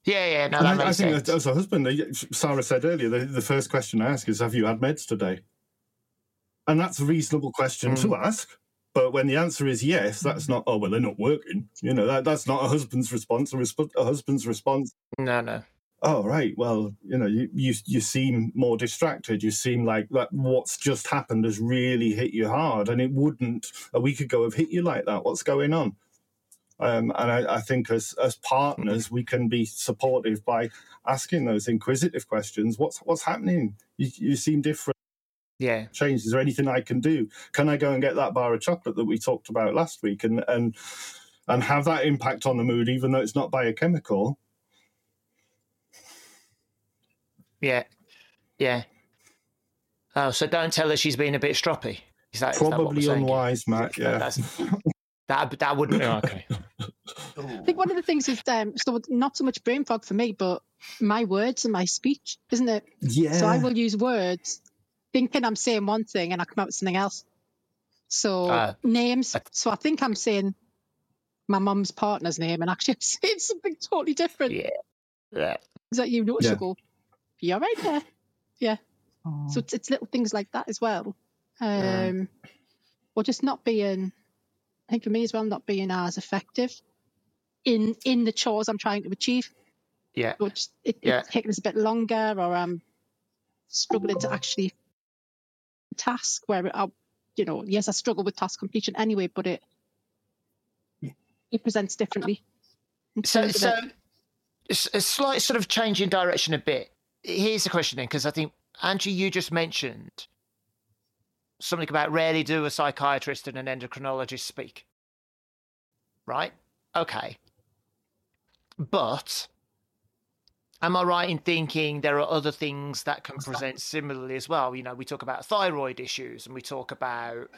[SPEAKER 1] yeah, yeah, no, that
[SPEAKER 2] I, I
[SPEAKER 1] makes
[SPEAKER 2] think
[SPEAKER 1] sense.
[SPEAKER 2] as a husband, Sarah said earlier, the, the first question I ask is, have you had meds today? And that's a reasonable question to hmm. ask. But when the answer is yes, that's not, oh, well, they're not working. You know, that, that's not a husband's response. A, resp- a husband's response,
[SPEAKER 1] No, no.
[SPEAKER 2] oh, right, well, you know, you, you, you seem more distracted. You seem like that what's just happened has really hit you hard. And it wouldn't a week ago have hit you like that. What's going on? Um, and I, I think as as partners, we can be supportive by asking those inquisitive questions. What's what's happening? You, you seem different.
[SPEAKER 1] Yeah.
[SPEAKER 2] Change. Is there anything I can do? Can I go and get that bar of chocolate that we talked about last week, and and and have that impact on the mood, even though it's not biochemical?
[SPEAKER 1] Yeah. Yeah. Oh, so don't tell her she's been a bit stroppy. Is that
[SPEAKER 2] Probably
[SPEAKER 1] saying here?
[SPEAKER 2] unwise, Matt. Yeah.
[SPEAKER 1] That's- that that wouldn't. oh, okay.
[SPEAKER 3] I think one of the things is um, so not so much brain fog for me, but my words and my speech, isn't it?
[SPEAKER 2] yeah.
[SPEAKER 3] So I will use words thinking I'm saying one thing and I come out with something else. So
[SPEAKER 1] Ah.
[SPEAKER 3] names.
[SPEAKER 1] I-
[SPEAKER 3] So I think I'm saying my mum's partner's name and actually I'm saying something totally different.
[SPEAKER 1] Yeah. Yeah.
[SPEAKER 3] Is that you notice
[SPEAKER 2] Yeah.
[SPEAKER 3] you go, you're right there.
[SPEAKER 4] Oh.
[SPEAKER 3] So it's, it's little things like that as well. Um,
[SPEAKER 2] Yeah.
[SPEAKER 3] Or just not being, I think for me as well, not being as effective in in the chores I'm trying to achieve.
[SPEAKER 1] Yeah.
[SPEAKER 3] Which it,
[SPEAKER 1] Yeah.
[SPEAKER 3] it's taking us a bit longer, or I'm struggling to actually task where I, you know, yes, I struggle with task completion anyway, but it it presents differently. in
[SPEAKER 1] So,
[SPEAKER 3] terms of
[SPEAKER 1] so a slight sort of change in direction a bit. Here's the question then, because I think Andrew, you just mentioned something about rarely do a psychiatrist and an endocrinologist speak. Right? Okay. But am I right in thinking there are other things that can present similarly as well? You know, we talk about thyroid issues and we talk about,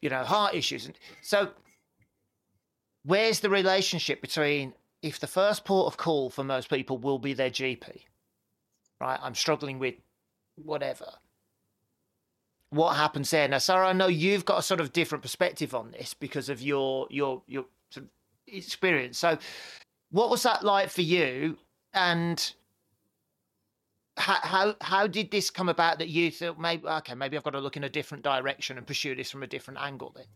[SPEAKER 1] you know, heart issues. And so where's the relationship between if the first port of call for most people will be their GP, right? I'm struggling with whatever. What happens there? Now, Sarah, I know you've got a sort of different perspective on this because of your your your sort of experience. So, what was that like for you? And how how how did this come about that you thought maybe okay maybe I've got to look in a different direction and pursue this from a different angle then?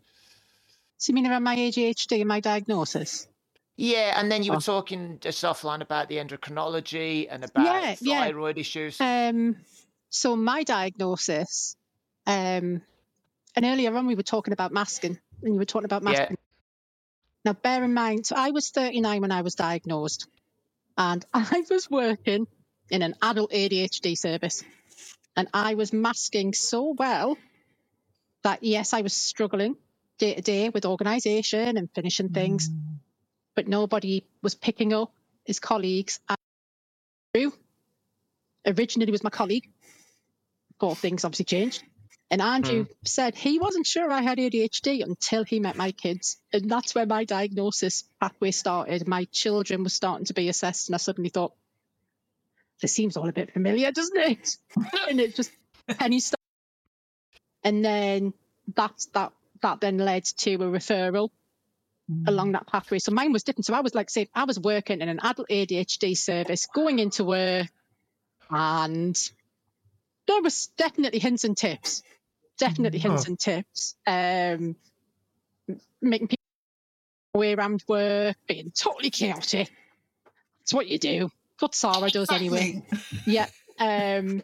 [SPEAKER 3] So you mean around my ADHD and my diagnosis?
[SPEAKER 1] Yeah, and then you were
[SPEAKER 3] Oh.
[SPEAKER 1] talking just offline about the endocrinology and about
[SPEAKER 3] Yeah, yeah.
[SPEAKER 1] thyroid issues.
[SPEAKER 3] Um, so my diagnosis, um, and earlier on we were talking about masking, and you were talking about
[SPEAKER 1] Yeah.
[SPEAKER 3] masking. Now, bear in mind, so I was 39 when I was diagnosed, and I was working in an adult ADHD service, and I was masking so well that yes, I was struggling day to day with organisation and finishing things,
[SPEAKER 4] Mm.
[SPEAKER 3] but nobody was picking up his colleagues. Andrew originally was my colleague, but things obviously changed. And Andrew said he wasn't sure I had ADHD until he met my kids. And that's where my diagnosis pathway started. My children were starting to be assessed, and I suddenly thought, this seems all a bit familiar, doesn't it? and it just penny stopped. And then that's that that then led to a referral
[SPEAKER 4] Mm.
[SPEAKER 3] along that pathway. So mine was different. So I was like, say, I was working in an adult ADHD service, going into work, and there was definitely hints and tips, definitely
[SPEAKER 4] Mm.
[SPEAKER 3] hints and tips. Um, making people way around work, being totally chaotic. It's what you do. What Sarah does anyway. Yeah. Um,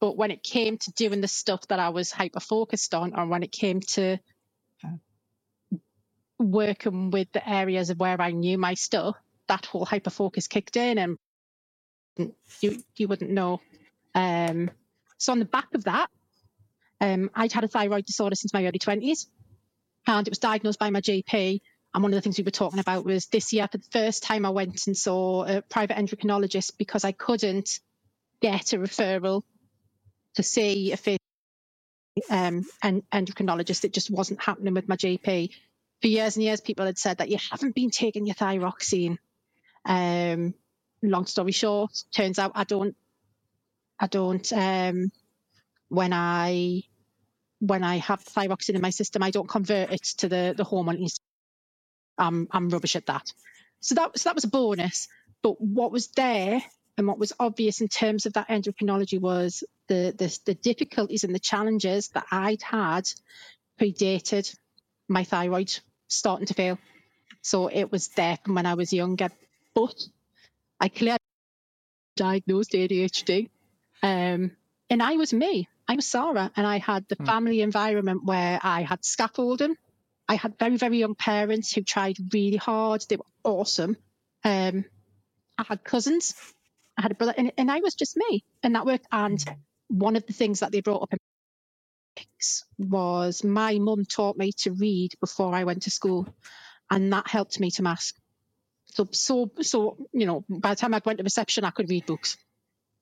[SPEAKER 3] but when it came to doing the stuff that I was hyper focused on, or when it came to working with the areas of where I knew my stuff, that whole hyper focus kicked in, and you you wouldn't know. Um, so on the back of that, um, I'd had a thyroid disorder since my early twenties, and it was diagnosed by my GP. And one of the things we were talking about was this year, for the first time, I went and saw a private endocrinologist because I couldn't get a referral to see a phys- um, an endocrinologist. It just wasn't happening with my GP. For years and years, people had said that you haven't been taking your thyroxine. Um, long story short, turns out I don't. I don't. Um, when I when I have thyroxine in my system, I don't convert it to the the hormone. I'm I'm rubbish at that. So that so that was a bonus. But what was there and what was obvious in terms of that endocrinology was the the, the difficulties and the challenges that I'd had predated my thyroid starting to fail. So it was there from when I was younger. But I clearly diagnosed ADHD. Um, and I was me. I was Sarah, and I had the
[SPEAKER 1] Hmm.
[SPEAKER 3] family environment where I had scaffolding. I had very, very young parents who tried really hard. They were awesome. Um, I had cousins. I had a brother, and, and I was just me, and that worked. And one of the things that they brought up in was my mum taught me to read before I went to school, and that helped me to mask. So, so, so you know, by the time I went to reception, I could read books,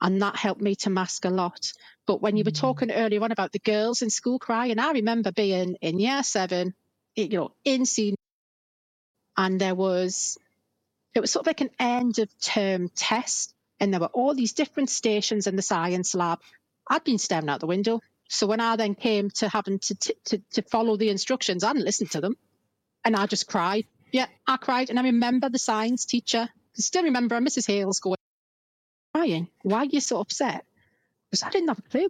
[SPEAKER 3] And that helped me to mask a lot. But when you were mm. talking earlier on about the girls in school crying, I remember being in year seven, you know, in senior, and there was, it was sort of like an end of term test. And there were all these different stations in the science lab. I'd been staring out the window. So when I then came to having to, to, to follow the instructions, I didn't listen to them. And I just cried. Yeah, I cried. And I remember the science teacher. I still remember Mrs. Hales going, crying. Why are you so upset? Because I didn't have a clue.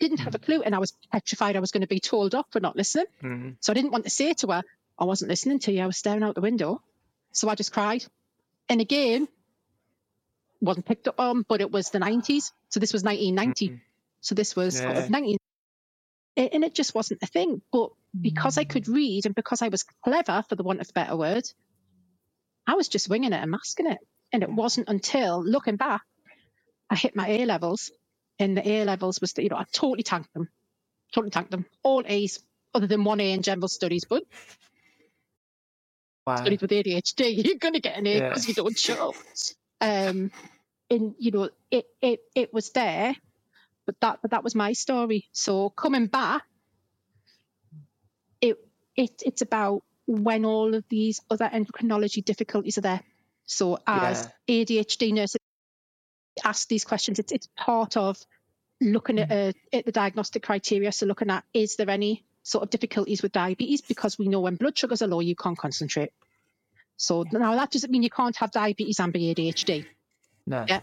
[SPEAKER 3] Didn't have a clue. And I was petrified I was going to be told off for not listening.
[SPEAKER 1] Mm-hmm.
[SPEAKER 3] So I didn't want to say to her, I wasn't listening to you. I was staring out the window. So I just cried. And again, wasn't picked up on, but it was the 90s. So this was 1990.
[SPEAKER 1] Mm-hmm.
[SPEAKER 3] So this was sort
[SPEAKER 1] Yeah.
[SPEAKER 3] of 19. And it just wasn't a thing. But because I could read and because I was clever, for the want of a better word, I was just winging it and masking it. And it wasn't until looking back, I hit my A levels. And the A levels was, you know, I totally tanked them. Totally tanked them. All A's, other than one A in general studies. But
[SPEAKER 1] Wow.
[SPEAKER 3] studies with ADHD, you're going to get an A
[SPEAKER 1] Yeah.
[SPEAKER 3] because you don't show up. Um, and you know, it it it was there, but that but that was my story. So coming back, it it it's about when all of these other endocrinology difficulties are there. So as ADHD nurses ask these questions, it's it's part of looking at, uh, at the diagnostic criteria. So looking at is there any sort of difficulties with diabetes because we know when blood sugars are low, you can't concentrate. So now that doesn't mean you can't have diabetes and be ADHD,
[SPEAKER 1] No.
[SPEAKER 3] Yeah.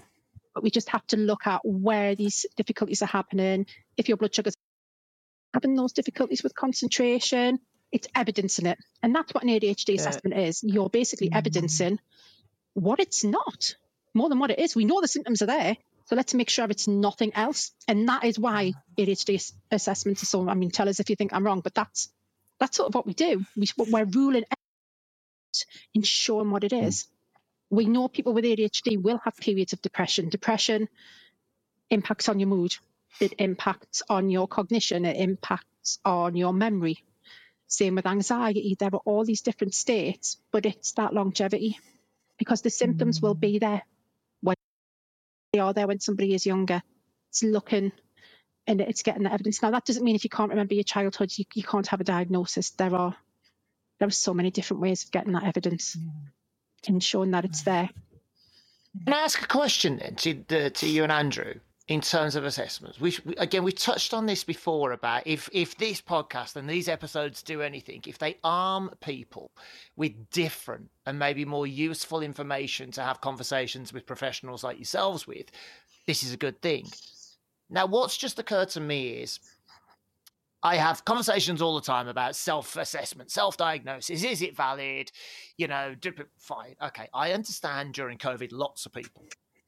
[SPEAKER 3] but we just have to look at where these difficulties are happening. If your blood sugars having those difficulties with concentration, it's evidencing it. And that's what an ADHD
[SPEAKER 1] Yeah.
[SPEAKER 3] assessment is. You're basically evidencing what it's not more than what it is. We know the symptoms are there. So let's make sure it's nothing else. And that is why ADHD ass- assessments are so, I mean, tell us if you think I'm wrong, but that's, that's sort of what we do. We, we're ruling out and showing what it is. We know people with ADHD will have periods of depression. Depression impacts on your mood. It impacts on your cognition. It impacts on your memory. Same with anxiety. There are all these different states, but it's that longevity because the symptoms will mm. be there they are there when somebody is younger. It's looking and it's getting the evidence. Now that doesn't mean if you can't remember your childhood, you, you can't have a diagnosis. There are there are so many different ways of getting that evidence and showing that it's there.
[SPEAKER 1] Can I ask a question then to the, to you and Andrew in terms of assessments? We, we again we touched on this before about if if this podcast and these episodes do anything, if they arm people with different and maybe more useful information to have conversations with professionals like yourselves with, this is a good thing. Now, what's just occurred to me is I have conversations all the time about self assessment, self diagnosis. Is it valid? You know, fine. Okay. I understand during COVID, lots of people,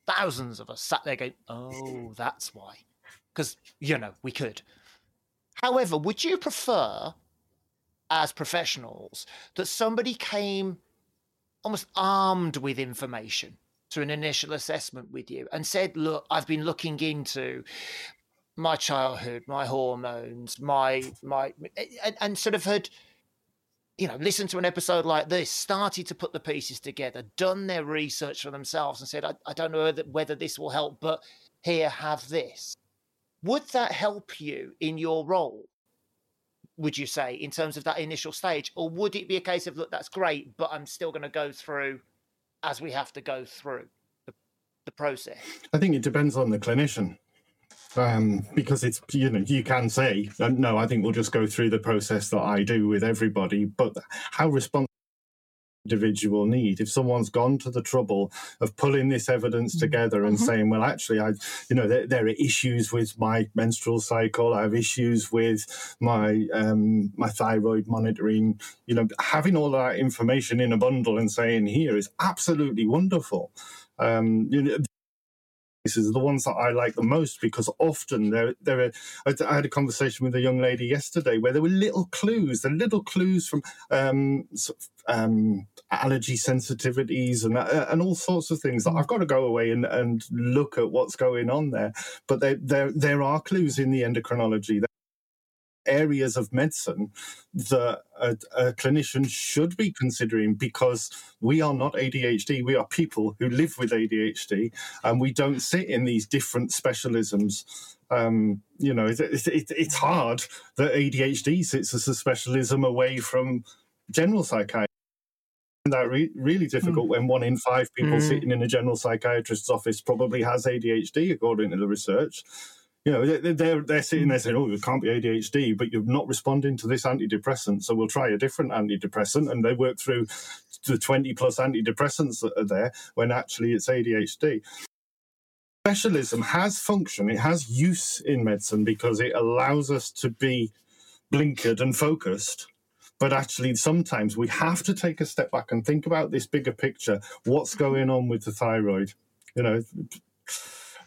[SPEAKER 1] thousands of us sat there going, oh, that's why. Because, you know, we could. However, would you prefer, as professionals, that somebody came almost armed with information to an initial assessment with you and said, look, I've been looking into my childhood, my hormones, my my and, and sort of had you know listened to an episode like this, started to put the pieces together, done their research for themselves, and said, I, I don't know whether, whether this will help, but here, have this. Would that help you in your role? Would you say in terms of that initial stage, or would it be a case of look, that's great, but I'm still going to go through as we have to go through the, the process?
[SPEAKER 2] I think it depends on the clinician. Um, because it's you know you can say uh, no I think we'll just go through the process that I do with everybody but how responsible individual need if someone's gone to the trouble of pulling this evidence together and
[SPEAKER 3] Mhm.
[SPEAKER 2] saying well actually I you know there, there are issues with my menstrual cycle I have issues with my um, my thyroid monitoring you know having all that information in a bundle and saying here is absolutely wonderful um, you know, cases are the ones that I like the most because often there there are. I, had a conversation with a young lady yesterday where there were little clues, the little clues from um, sort of, um, allergy sensitivities and uh, and all sorts of things that I've got to go away and, and look at what's going on there. But there there there are clues in the endocrinology. Areas of medicine that a, a, clinician should be considering because we are not ADHD. We are people who live with ADHD and we don't sit in these different specialisms. Um, you know, it, it, it's hard that ADHD sits as a specialism away from general psychiatry. That re- really difficult mm. when one in five people mm. sitting in a general psychiatrist's office probably has ADHD, according to the research you know, they're they're sitting there saying, "Oh, it can't be ADHD," but you're not responding to this antidepressant, so we'll try a different antidepressant, and they work through the 20 plus antidepressants that are there when actually it's ADHD. Specialism has function; it has use in medicine because it allows us to be blinkered and focused. But actually, sometimes we have to take a step back and think about this bigger picture. What's going on with the thyroid? You know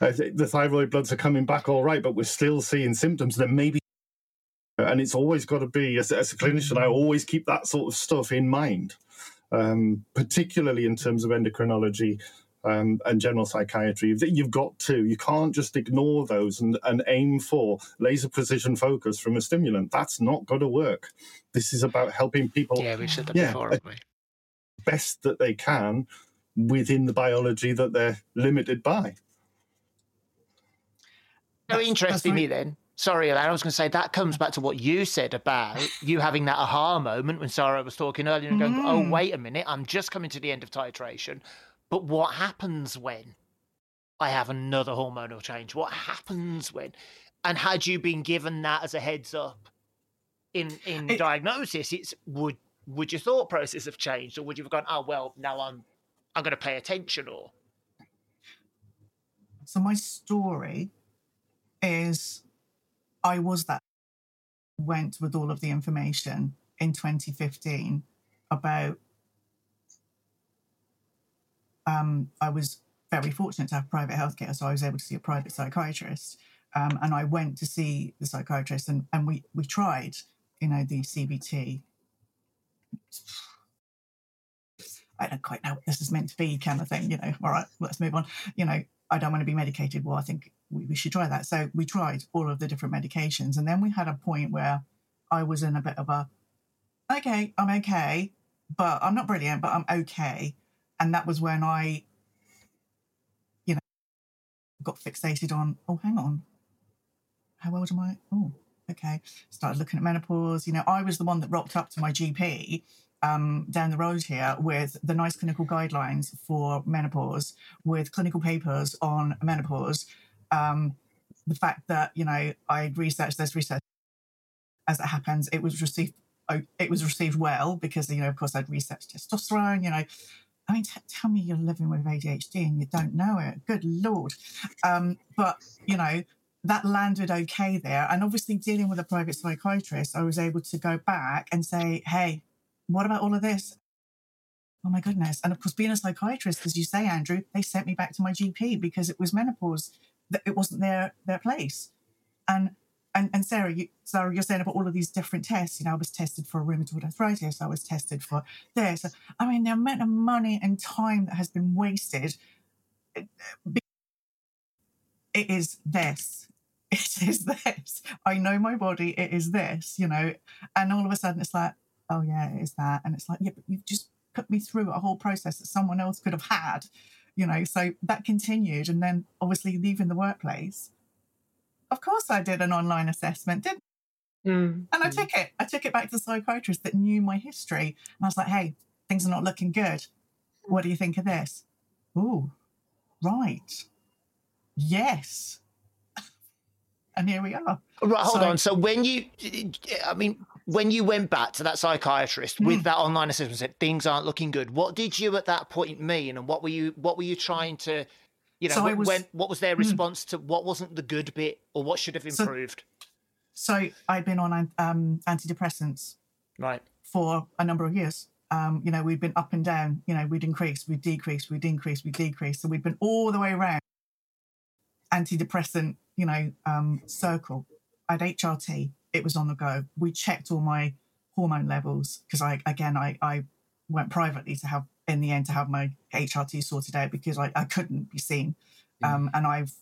[SPEAKER 2] uh, the thyroid bloods are coming back all right, but we're still seeing symptoms that maybe. And it's always got to be, as, as a clinician, I always keep that sort of stuff in mind, um, particularly in terms of endocrinology um, and general psychiatry. You've got to, you can't just ignore those and, and aim for laser precision focus from a stimulant. That's not going to work. This is about helping people.
[SPEAKER 1] Yeah, we said that yeah, before, haven't we?
[SPEAKER 2] Best that they can within the biology that they're limited by.
[SPEAKER 1] So interesting me then. Sorry, Elaine, I was going to say that comes back to what you said about you having that aha moment when Sarah was talking earlier and going, oh, mm. "Oh, wait a minute, I'm just coming to the end of titration." But what happens when I have another hormonal change? What happens when? And had you been given that as a heads up in in it, diagnosis, it's would would your thought process have changed, or would you have gone, "Oh well, now I'm I'm going to pay attention," or
[SPEAKER 4] so my story is I was that went with all of the information in 2015 about um, I was very fortunate to have private healthcare, so I was able to see a private psychiatrist. Um, and I went to see the psychiatrist, and, and we we tried, you know, the CBT. I don't quite know what this is meant to be, kind of thing. You know, all right, let's move on. You know, I don't want to be medicated. Well, I think we, we should try that. So we tried all of the different medications. And then we had a point where I was in a bit of a, okay, I'm okay, but I'm not brilliant, but I'm okay. And that was when I, you know, got fixated on, oh, hang on, how old am I? Oh, okay. Started looking at menopause. You know, I was the one that rocked up to my GP um, down the road here with the NICE clinical guidelines for menopause, with clinical papers on menopause, um, the fact that you know I researched this research as it happens, it was received oh, it was received well because you know of course I'd researched testosterone. You know, I mean, t- tell me you're living with ADHD and you don't know it. Good lord! Um, but you know that landed okay there, and obviously dealing with a private psychiatrist, I was able to go back and say, hey, what about all of this? Oh my goodness. And of course, being a psychiatrist, as you say, Andrew, they sent me back to my GP because it was menopause it wasn't their their place. And and, and Sarah, you, Sarah, you're saying about all of these different tests. You know, I was tested for rheumatoid arthritis. I was tested for this. I mean, the amount of money and time that has been wasted. It, it is this. It is this. I know my body. It is this. You know, and all of a sudden it's like, oh yeah, it is that. And it's like, yeah, but you've just put me through a whole process that someone else could have had you know, so that continued. And then obviously leaving the workplace, of course I did an online assessment, did mm. And I took it. I took it back to the psychiatrist that knew my history. And I was like, hey, things are not looking good. What do you think of this? Oh, right. Yes. and here we are.
[SPEAKER 1] Right, hold so, on. So when you, I mean, when you went back to that psychiatrist mm. with that online assessment said things aren't looking good what did you at that point mean and what were you what were you trying to you know so was, when what was their hmm. response mm. to what wasn't the good bit or what should have improved
[SPEAKER 4] so, so i'd been on um, antidepressants
[SPEAKER 1] right
[SPEAKER 4] for a number of years um, you know we'd been up and down you know we'd increase we'd decrease we'd increase we'd decrease so we'd been all the way around antidepressant you know um, circle i'd hrt it was on the go. We checked all my hormone levels because I again I, I went privately to have in the end to have my HRT sorted out because I, I couldn't be seen. Mm. Um, and I've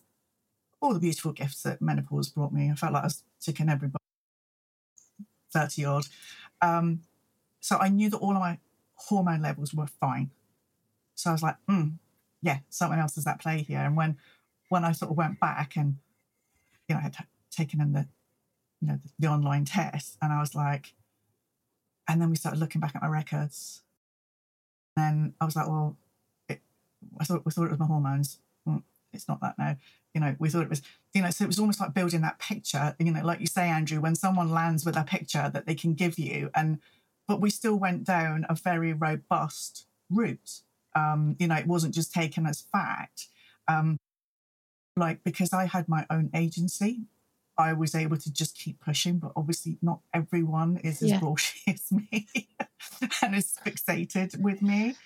[SPEAKER 4] all the beautiful gifts that menopause brought me. I felt like I was ticking everybody 30 odd. Um, so I knew that all of my hormone levels were fine. So I was like, mm, yeah, something else is at play here. And when when I sort of went back and you know I had taken in the you know the, the online test, and I was like, and then we started looking back at my records. And then I was like, well, it, I thought we thought it was my hormones. Mm, it's not that now. You know, we thought it was, you know, so it was almost like building that picture, you know, like you say, Andrew, when someone lands with a picture that they can give you. And, but we still went down a very robust route. Um, you know, it wasn't just taken as fact. Um, like, because I had my own agency, I was able to just keep pushing, but obviously not everyone is as
[SPEAKER 3] Yeah.
[SPEAKER 4] bullshit as me and is fixated with me.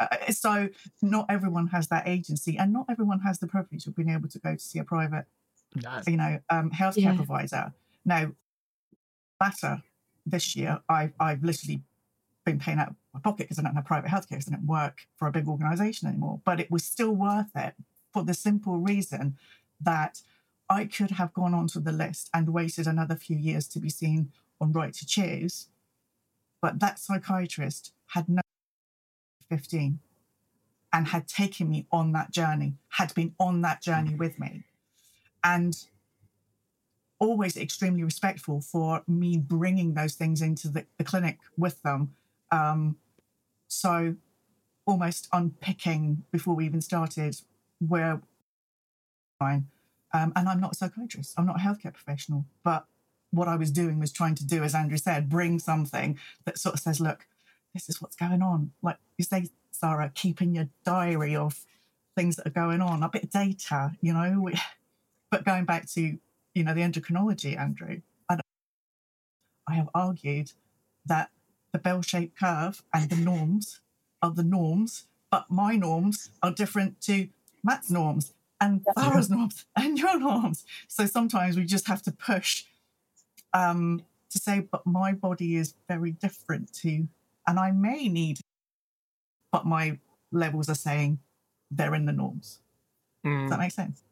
[SPEAKER 4] Uh, so not everyone has that agency, and not everyone has the privilege of being able to go to see a private,
[SPEAKER 1] No.
[SPEAKER 4] you know, um, healthcare
[SPEAKER 3] Yeah.
[SPEAKER 4] provider. Now, latter this year, I've I've literally been paying out of my pocket because I don't have private healthcare because I don't work for a big organisation anymore. But it was still worth it for the simple reason that I could have gone onto the list and waited another few years to be seen on Right to Choose. But that psychiatrist had no 15 and had taken me on that journey, had been on that journey with me. And always extremely respectful for me bringing those things into the, the clinic with them. Um, so almost unpicking before we even started where fine. Um, and I'm not a psychiatrist, I'm not a healthcare professional. But what I was doing was trying to do, as Andrew said, bring something that sort of says, look, this is what's going on. Like you say, Sarah, keeping your diary of things that are going on, a bit of data, you know. But going back to, you know, the endocrinology, Andrew, I, I have argued that the bell-shaped curve and the norms are the norms, but my norms are different to Matt's norms and Sarah's norms and your norms. So sometimes we just have to push um, to say, but my body is very different to, and I may need, but my levels are saying they're in the norms.
[SPEAKER 1] Mm.
[SPEAKER 4] Does that make sense?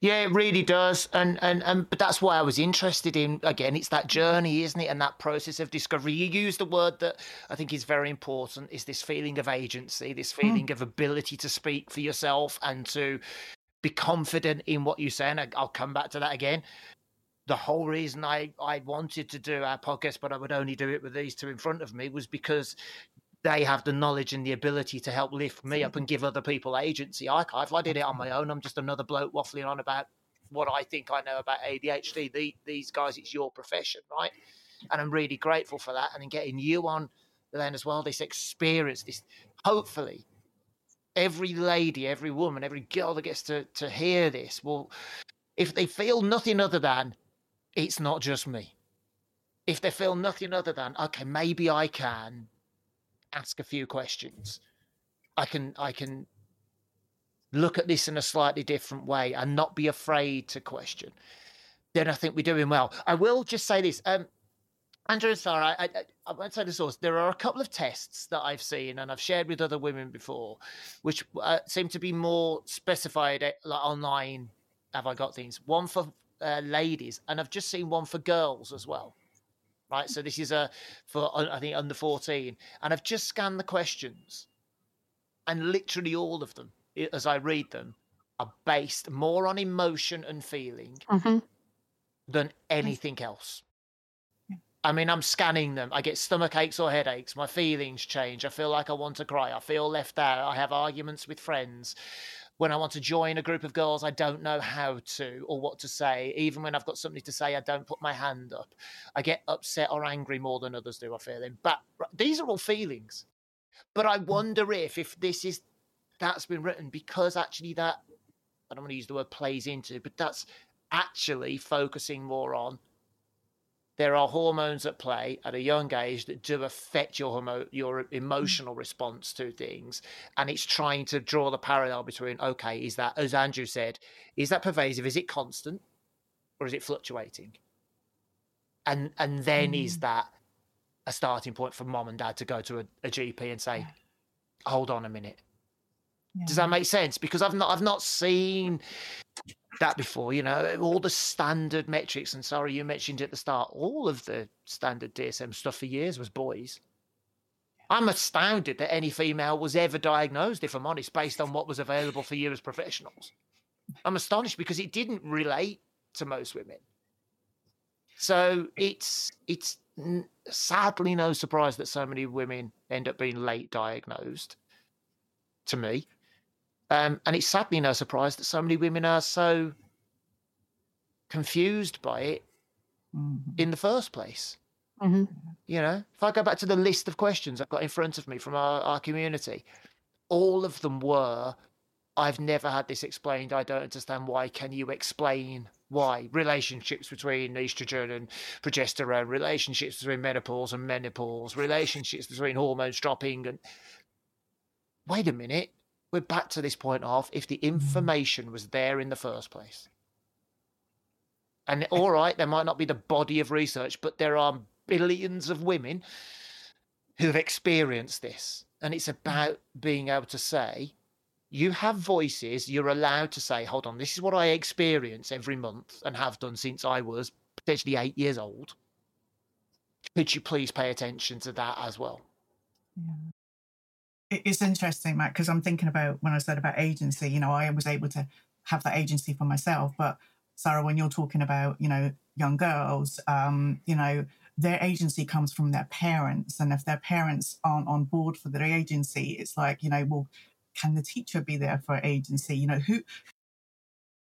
[SPEAKER 1] Yeah, it really does, and and and but that's why I was interested in. Again, it's that journey, isn't it, and that process of discovery. You use the word that I think is very important: is this feeling of agency, this hmm. feeling of ability to speak for yourself and to be confident in what you say. And I- I'll come back to that again. The whole reason I I wanted to do our podcast, but I would only do it with these two in front of me, was because they have the knowledge and the ability to help lift me up and give other people agency. I can't. If I did it on my own, I'm just another bloke waffling on about what I think I know about ADHD. The, these guys, it's your profession, right? And I'm really grateful for that. And in getting you on then as well, this experience, this hopefully every lady, every woman, every girl that gets to to hear this will, if they feel nothing other than it's not just me. If they feel nothing other than okay, maybe I can ask a few questions. I can I can look at this in a slightly different way and not be afraid to question. Then I think we're doing well. I will just say this. Um, Andrew and Sarah, I, I, I won't say the source. There are a couple of tests that I've seen and I've shared with other women before, which uh, seem to be more specified uh, like online. Have I got things? One for uh, ladies, and I've just seen one for girls as well. Right, so this is a for I think under fourteen, and I've just scanned the questions, and literally all of them, as I read them, are based more on emotion and feeling
[SPEAKER 3] hmm
[SPEAKER 1] than anything else. I mean, I'm scanning them. I get stomach aches or headaches. My feelings change. I feel like I want to cry. I feel left out. I have arguments with friends. When I want to join a group of girls, I don't know how to or what to say. Even when I've got something to say, I don't put my hand up. I get upset or angry more than others do. I feel in. But these are all feelings. But I mm. wonder if if this is that's been written because actually that I don't want to use the word plays into, but that's actually focusing more on there are hormones at play at a young age that do affect your homo- your emotional mm. response to things and it's trying to draw the parallel between okay is that as andrew said is that pervasive? Is it constant or is it fluctuating? And and then is mm. that a starting point for mom and dad to go to a, a gp and say hold on a minute Does that make sense? Because I've not I've not seen that before. You know, all the standard metrics. And sorry, you mentioned at the start, all of the standard DSM stuff for years was boys. I'm astounded that any female was ever diagnosed, if I'm honest, based on what was available for you as professionals. I'm astonished because it didn't relate to most women. So it's it's sadly no surprise that so many women end up being late diagnosed. To me, um, and it's sadly no surprise that so many women are so confused by it
[SPEAKER 4] Mhm.
[SPEAKER 1] in the first place.
[SPEAKER 3] hmm
[SPEAKER 1] You know, if I go back to the list of questions I've got in front of me from our, our community, all of them were, I've never had this explained. I don't understand why. Can you explain why? Relationships between estrogen and progesterone, relationships between menopause and menopause, relationships between hormones dropping. And wait a minute, we're back to this point of if the mm. information was there in the first place. And all right, there might not be the body of research, but there are billions of women who've experienced this. And it's mm. about being able to say, you have voices, you're allowed to say, hold on, this is what I experience every month and have done since I was potentially eight years old. Could you please pay attention to that as well?
[SPEAKER 4] Yeah. It- It's interesting, Matt, because I'm thinking about when I said about agency, you know, I was able to have that agency for myself. But Sarah, when you're talking about, you know, young girls, um, you know, their agency comes from their parents. And if their parents aren't on board for their agency, it's like, you know, well, can the teacher be there for agency? You know, who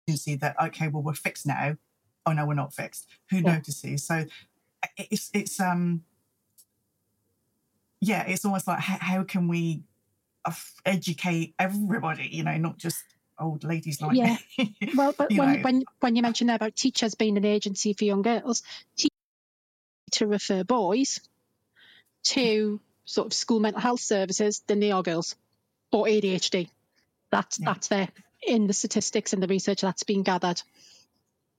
[SPEAKER 4] agency that, okay, well, we're fixed now. Oh no, we're not fixed. Who
[SPEAKER 3] Yeah.
[SPEAKER 4] notices? So it's it's um yeah, it's almost like how, how can we educate everybody? You know, not just old ladies like
[SPEAKER 3] Yeah.
[SPEAKER 4] me.
[SPEAKER 3] Well, but when,
[SPEAKER 4] know.
[SPEAKER 3] when when you mentioned there about teachers being an agency for young girls, te- to refer boys to sort of school mental health services than they are girls or ADHD. That's
[SPEAKER 4] Yeah.
[SPEAKER 3] that's there in the statistics and the research that's been gathered.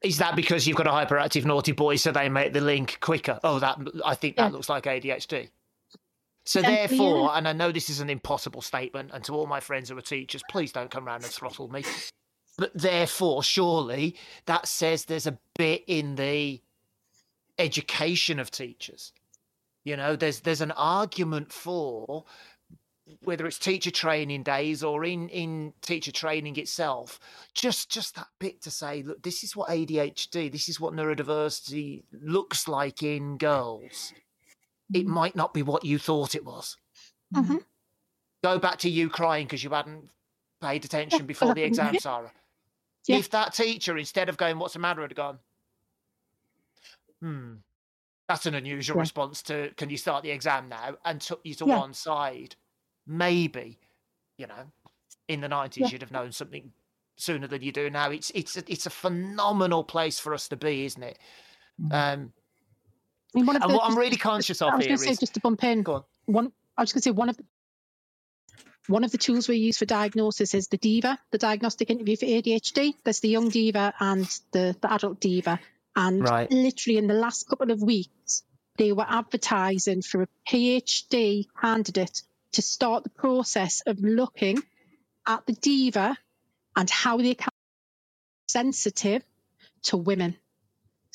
[SPEAKER 1] Is that because you've got a hyperactive naughty boy, so they make the link quicker? Oh, that I think that
[SPEAKER 3] Yeah.
[SPEAKER 1] looks like ADHD. So therefore, and I know this is an impossible statement, and to all my friends who are teachers, please don't come round and throttle me. But therefore, surely that says there's a bit in the education of teachers. You know, there's there's an argument for whether it's teacher training days or in in teacher training itself just just that bit to say look this is what adhd this is what neurodiversity looks like in girls it might not be what you thought it was
[SPEAKER 3] Mhm.
[SPEAKER 1] go back to you crying because you hadn't paid attention before the
[SPEAKER 3] exactly.
[SPEAKER 1] exam sarah
[SPEAKER 3] Yeah.
[SPEAKER 1] if that teacher instead of going what's the matter had gone hmm that's an unusual
[SPEAKER 3] Yeah.
[SPEAKER 1] response to can you start the exam now and took you to
[SPEAKER 3] Yeah.
[SPEAKER 1] one side maybe you know in the 90s
[SPEAKER 3] Yeah.
[SPEAKER 1] you'd have known something sooner than you do now it's it's a, it's a phenomenal place for us to be isn't it
[SPEAKER 4] Mhm.
[SPEAKER 1] um
[SPEAKER 3] I mean, one of
[SPEAKER 1] and
[SPEAKER 3] the,
[SPEAKER 1] what i'm really conscious of I
[SPEAKER 3] was
[SPEAKER 1] here
[SPEAKER 3] going to say
[SPEAKER 1] is
[SPEAKER 3] just to bump in.
[SPEAKER 1] go on
[SPEAKER 3] One, I was going to say one of the, one of the tools we use for diagnosis is the Diva, the diagnostic interview for ADHD. There's the young Diva and the the adult Diva, and
[SPEAKER 1] Right.
[SPEAKER 3] literally in the last couple of weeks, they were advertising for a PhD candidate to start the process of looking at the Diva and how they can be sensitive to women.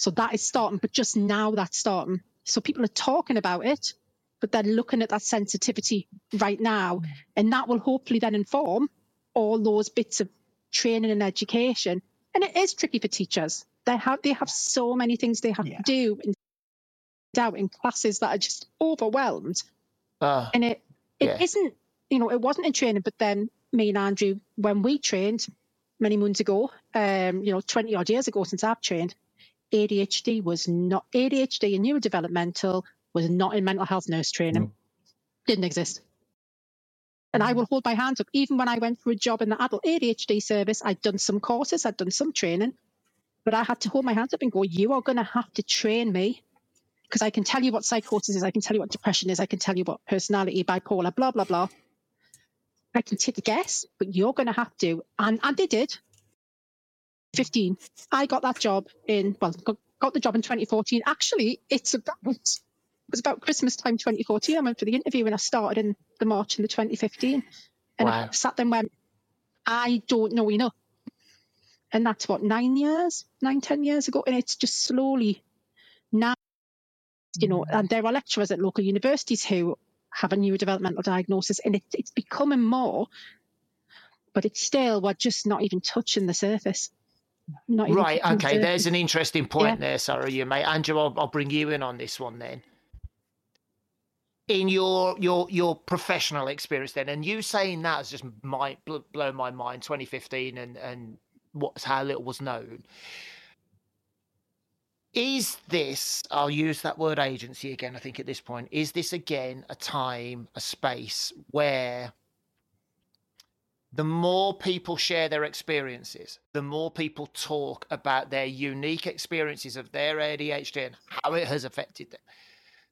[SPEAKER 3] So that is starting, but just now that's starting. So people are talking about it, but they're looking at that sensitivity right now. And that will hopefully then inform all those bits of training and education. And it is tricky for teachers. They have they have so many things they have
[SPEAKER 4] Yeah.
[SPEAKER 3] to do and out in classes that are just overwhelmed.
[SPEAKER 1] uh,
[SPEAKER 3] And it it
[SPEAKER 1] Yeah.
[SPEAKER 3] not you know, it wasn't in training, but then me and Andrew, when we trained many moons ago, um, you know, 20 odd years ago since I've trained, ADHD was not ADHD and neurodevelopmental was not in mental health nurse training.
[SPEAKER 2] No.
[SPEAKER 3] Didn't exist. And I will hold my hands up. Even when I went for a job in the adult ADHD service, I'd done some courses, I'd done some training, but I had to hold my hands up and go, You are going to have to train me because I can tell you what psychosis is, I can tell you what depression is, I can tell you what personality, bipolar, blah, blah, blah. I can take a guess, but you're going to have to. And, and they did. 15. I got that job in, well, got, got the job in 2014. Actually, it's about, it was about Christmas time 2014. I went for the interview and I started in the March in the 2015. And I sat there and went, I don't know enough. And that's what, nine years, nine, ten years ago. And it's just slowly now, you know, and there are lecturers at local universities who have a neurodevelopmental diagnosis and it, it's becoming more, but it's still, we're just not even touching the surface.
[SPEAKER 1] Right. Okay. There's an interesting point
[SPEAKER 3] Yeah.
[SPEAKER 1] there, Sarah. You mate. Andrew, I'll, I'll bring you in on this one then. In your your your professional experience, then, and you saying that has just my bl- blown my mind. 2015 and and what's how little was known. Is this? I'll use that word agency again. I think at this point, is this again a time, a space where the more people share their experiences, the more people talk about their unique experiences of their ADHD and how it has affected them,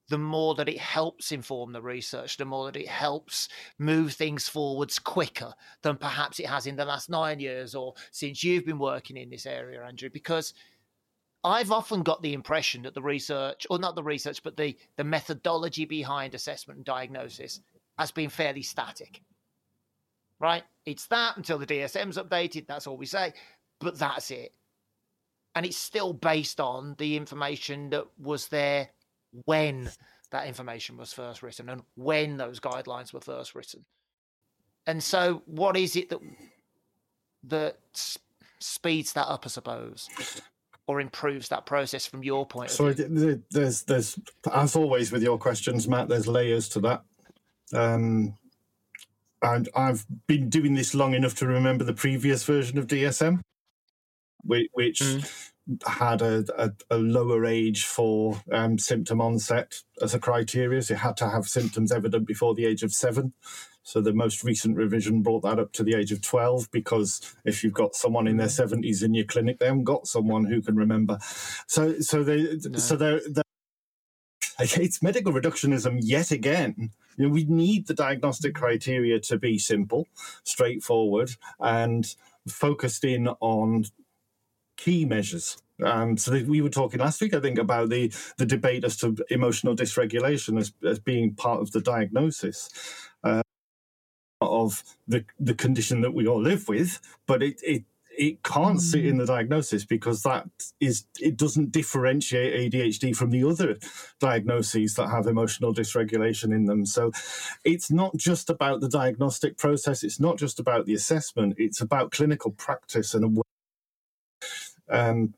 [SPEAKER 1] the more that it helps inform the research, the more that it helps move things forwards quicker than perhaps it has in the last nine years or since you've been working in this area, Andrew, because I've often got the impression that the research, or not the research, but the, the methodology behind assessment and diagnosis has been fairly static right? It's that until the DSM's updated. That's all we say, but that's it. And it's still based on the information that was there when that information was first written and when those guidelines were first written. And so, what is it that that speeds that up, I suppose, or improves that process from your point of
[SPEAKER 2] So
[SPEAKER 1] view?
[SPEAKER 2] th- th- there's there's as always with your questions, Matt. There's layers to that. Um, and I've been doing this long enough to remember the previous version of DSM, which, which had a, a, a lower age for um, symptom onset as a criteria. So you had to have symptoms evident before the age of seven. So the most recent revision brought that up to the age of 12 because if you've got someone in their 70s in your clinic, they haven't got someone who can remember. So so they so they're, they're it's medical reductionism yet again. You know, we need the diagnostic criteria to be simple, straightforward, and focused in on key measures. Um, so we were talking last week, I think, about the the debate as to emotional dysregulation as, as being part of the diagnosis uh, of the the condition that we all live with, but it it it can't sit in the diagnosis because that is it doesn't differentiate ADHD from the other diagnoses that have emotional dysregulation in them. So it's not just about the diagnostic process, it's not just about the assessment, it's about clinical practice and awareness. Um,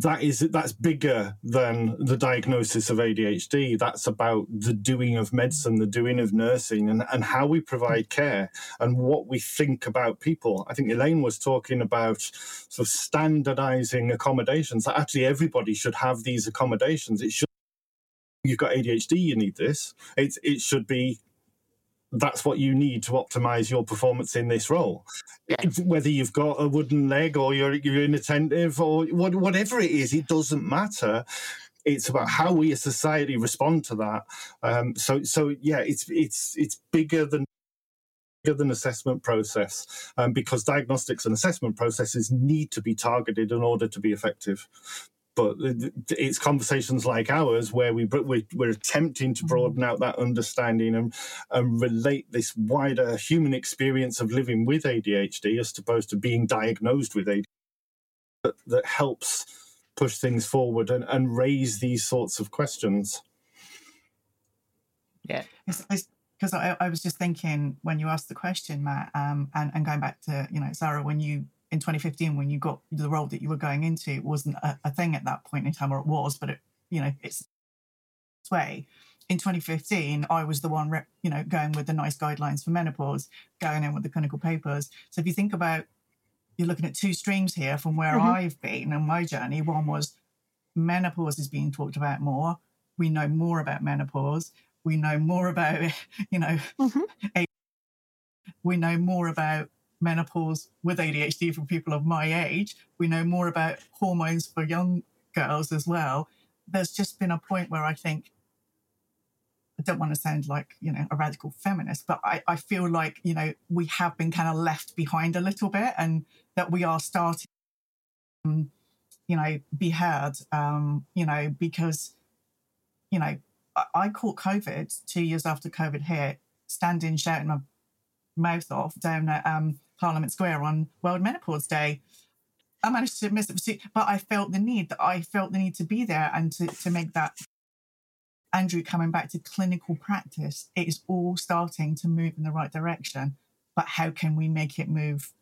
[SPEAKER 2] that is that's bigger than the diagnosis of ADHD. That's about the doing of medicine, the doing of nursing, and, and how we provide care and what we think about people. I think Elaine was talking about sort of standardizing accommodations. That actually everybody should have these accommodations. It should you've got ADHD, you need this. It it should be that's what you need to optimize your performance in this role. It's- Whether you've got a wooden leg or you're you're inattentive or what, whatever it is, it doesn't matter. It's about how we as society respond to that. Um, so so yeah, it's it's it's bigger than bigger than assessment process um, because diagnostics and assessment processes need to be targeted in order to be effective but it's conversations like ours where we we're, we're attempting to broaden out that understanding and, and relate this wider human experience of living with ADHD as opposed to being diagnosed with ADHD that, that helps push things forward and, and raise these sorts of questions.
[SPEAKER 1] Yeah.
[SPEAKER 4] because I, I was just thinking when you asked the question, Matt, um, and, and going back to you know Sarah, when you in 2015 when you got the role that you were going into, it wasn't a, a thing at that point in time, or it was, but it you know it's its way. In 2015, I was the one, rep, you know, going with the NICE guidelines for menopause, going in with the clinical papers. So if you think about, you're looking at two streams here from where
[SPEAKER 3] Mhm.
[SPEAKER 4] I've been and my journey. One was menopause is being talked about more. We know more about menopause. We know more about, you know,
[SPEAKER 3] Mhm.
[SPEAKER 4] we know more about menopause with ADHD for people of my age. We know more about hormones for young girls as well. There's just been a point where I think, I don't want to sound like, you know, a radical feminist, but I, I feel like, you know, we have been kind of left behind a little bit and that we are starting, um, you know, be heard, um, you know, because, you know, I, caught COVID two years after COVID hit, standing, shouting my mouth off down at um, Parliament Square on World Menopause Day. I managed to miss it, but I felt the need that I felt the need to be there and to, to make that Andrew coming back to clinical practice. It is all starting to move in the right direction, but how can we make it move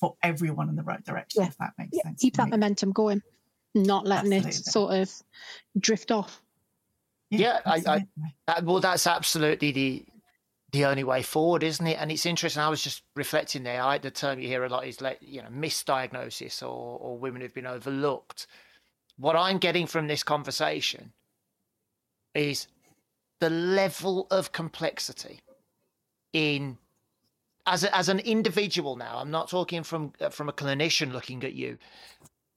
[SPEAKER 4] for everyone in the right direction?
[SPEAKER 3] Yeah.
[SPEAKER 4] If that makes
[SPEAKER 3] Yeah,
[SPEAKER 4] sense.
[SPEAKER 3] keep that
[SPEAKER 4] me.
[SPEAKER 3] momentum going, not letting it sort of drift off.
[SPEAKER 1] Yeah, I- I- Uh, well, that's absolutely the the only way forward, isn't it? And it's interesting. I was just reflecting there. I, the term you hear a lot is like you know misdiagnosis or or women who've been overlooked. What I'm getting from this conversation is the level of complexity in as a, as an individual. Now, I'm not talking from uh, from a clinician looking at you.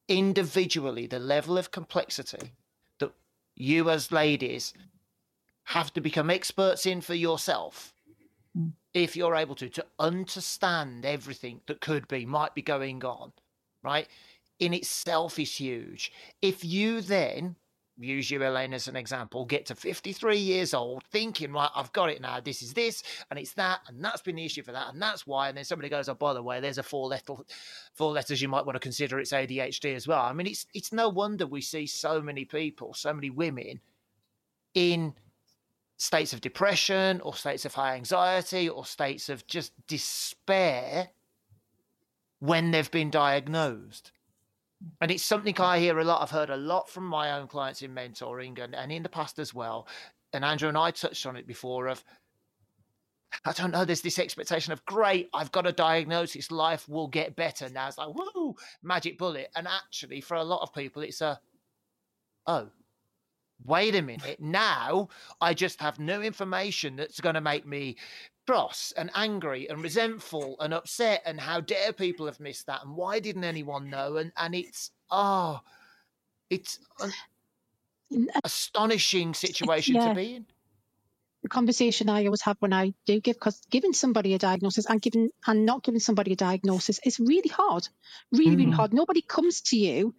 [SPEAKER 1] Individually, the level of complexity that you as ladies have to become experts in for yourself. If you're able to to understand everything that could be might be going on right? In itself is huge. If you then use you elaine as an example get to 53 years old thinking right i've got it now. This is this and it's that and that's been the issue for that and that's why and then somebody goes oh by the way there's a four letter four letters you might want to consider. It's adhd as well. I mean it's it's no wonder we see so many people so many women in states of depression or states of high anxiety or states of just despair when they've been diagnosed. And it's something I hear a lot. I've heard a lot from my own clients in mentoring and, and in the past as well. And Andrew and I touched on it before of I don't know, there's this expectation of great, I've got a diagnosis, life will get better. Now it's like, woo, magic bullet. And actually for a lot of people it's a oh, wait a minute, now I just have new information that's going to make me cross and angry and resentful and upset. And how dare people have missed that? And why didn't anyone know? And and it's oh, it's an astonishing situation
[SPEAKER 3] yeah.
[SPEAKER 1] to be in.
[SPEAKER 3] The conversation I always have when I do give, because giving somebody a diagnosis and giving and not giving somebody a diagnosis is really hard, really, really
[SPEAKER 1] Mm.
[SPEAKER 3] hard. Nobody comes to you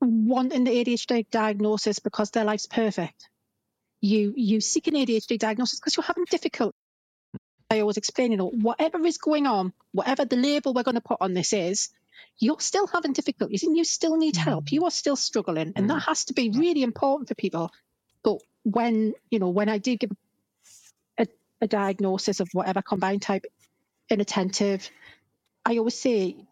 [SPEAKER 3] wanting the ADHD diagnosis because their life's perfect. You you seek an ADHD diagnosis because you're having difficulty. I always explain, you know, whatever is going on, whatever the label we're going to put on this is, you're still having difficulties and you still need mm. help. You are still struggling, and that mm. has to be really important for people. But when you know, when I do give a, a diagnosis of whatever combined type inattentive, I always say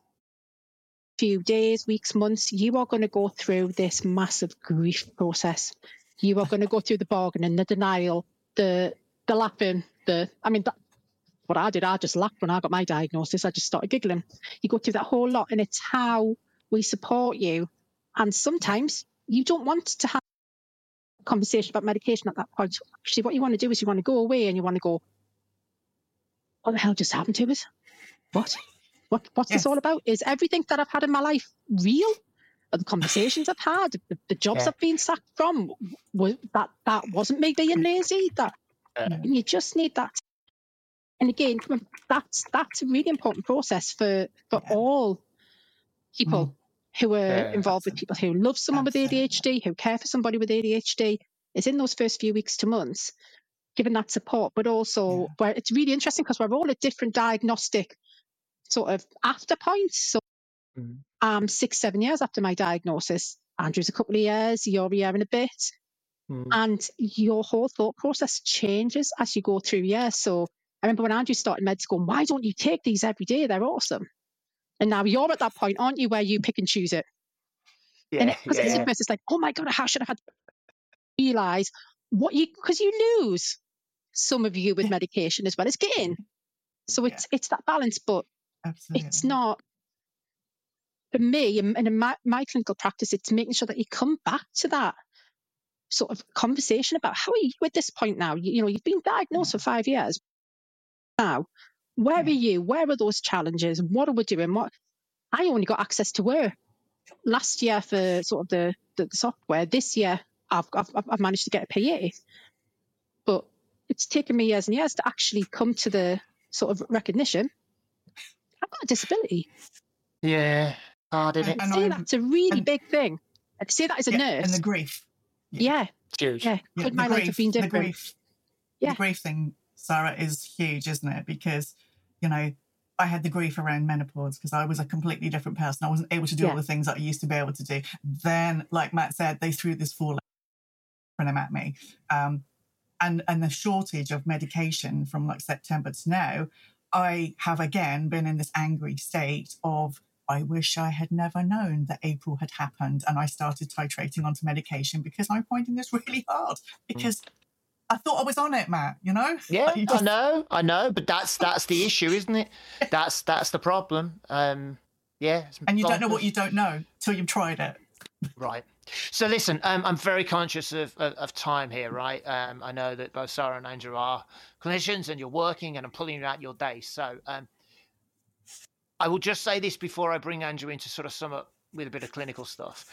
[SPEAKER 3] few days, weeks, months, you are going to go through this massive grief process. You are going to go through the bargaining, the denial, the the laughing, the I mean that what I did, I just laughed when I got my diagnosis. I just started giggling. You go through that whole lot, and it's how we support you. And sometimes you don't want to have a conversation about medication at that point. Actually, what you want to do is you want to go away and you want to go, what the hell just happened to us? What? What what's this all about? Is everything that I've had in my life real? The conversations I've had, the, the jobs
[SPEAKER 1] Yeah.
[SPEAKER 3] I've been sacked from, was that that wasn't me being lazy? That and you just need that. And again, that's that's a really important process for for
[SPEAKER 4] Yeah.
[SPEAKER 3] all people who are
[SPEAKER 1] Yeah,
[SPEAKER 3] involved with people who love someone with ADHD, who care for somebody with ADHD. Is in those first few weeks to months, giving that support, but also where it's really interesting because we're all at different diagnostic sort of after points. So
[SPEAKER 1] Mhm.
[SPEAKER 3] I'm six, seven years after my diagnosis. Andrew's a couple of years, you're a year and a bit.
[SPEAKER 1] Mm.
[SPEAKER 3] And your whole thought process changes as you go through years. So I remember when Andrew started med school, why don't you take these every day? They're awesome. And now you're at that point, aren't you, where you pick and choose it? and
[SPEAKER 1] Yeah,
[SPEAKER 3] because it's
[SPEAKER 1] yeah.
[SPEAKER 3] it's like, oh my god, how should I have had realize what you because you lose some of you with medication as well as gain. So
[SPEAKER 4] Yeah.
[SPEAKER 3] it's it's that balance, but
[SPEAKER 4] Absolutely.
[SPEAKER 3] it's not for me and in my, my clinical practice it's making sure that you come back to that sort of conversation about how are you at this point now? You, you know you've been diagnosed for mm. five years. Now where
[SPEAKER 4] Yeah.
[SPEAKER 3] are you? Where are those challenges? What are we doing? What i only got Access to Work last year for sort of the, the software. This year I've, I've i've managed to get a pa but it's taken me years and years to actually come to the sort of recognition got a disability
[SPEAKER 1] Yeah. Hard, isn't it?
[SPEAKER 4] And
[SPEAKER 3] say
[SPEAKER 4] I'm-
[SPEAKER 3] that's a really
[SPEAKER 4] and-
[SPEAKER 3] big thing. And to say that as a
[SPEAKER 4] Yeah,
[SPEAKER 3] nurse,
[SPEAKER 4] and the grief.
[SPEAKER 3] yeah,
[SPEAKER 1] It's huge.
[SPEAKER 3] yeah,
[SPEAKER 4] Yeah,
[SPEAKER 3] could
[SPEAKER 4] the
[SPEAKER 3] my life have
[SPEAKER 4] grief-
[SPEAKER 3] been
[SPEAKER 4] The grief,
[SPEAKER 3] Yeah.
[SPEAKER 4] the grief thing, Sarah, is huge, isn't it? Because you know I had the grief around menopause because I was a completely different person. I wasn't able to do
[SPEAKER 3] Yeah.
[SPEAKER 4] all the things that I used to be able to do. Then, like Matt said, they threw this fall acronym at me. Um, and and the shortage of medication from like September to now, I have again been in this angry state of I wish I had never known that April had happened and I started titrating onto medication because I'm finding this really hard because I thought I was on it, Matt, you know?
[SPEAKER 1] Yeah,
[SPEAKER 4] You
[SPEAKER 1] I know, I know, but that's that's the issue, isn't it? That's that's the problem. Um, yeah,
[SPEAKER 4] And you don't know what you don't know till you've tried it.
[SPEAKER 1] Right. So listen, um, I'm very conscious of, of, of time here, right? Um, I know that both Sarah and Andrew are clinicians and you're working and I'm pulling you out your day. So um, I will just say this before I bring Andrew in to sort of sum up with a bit of clinical stuff.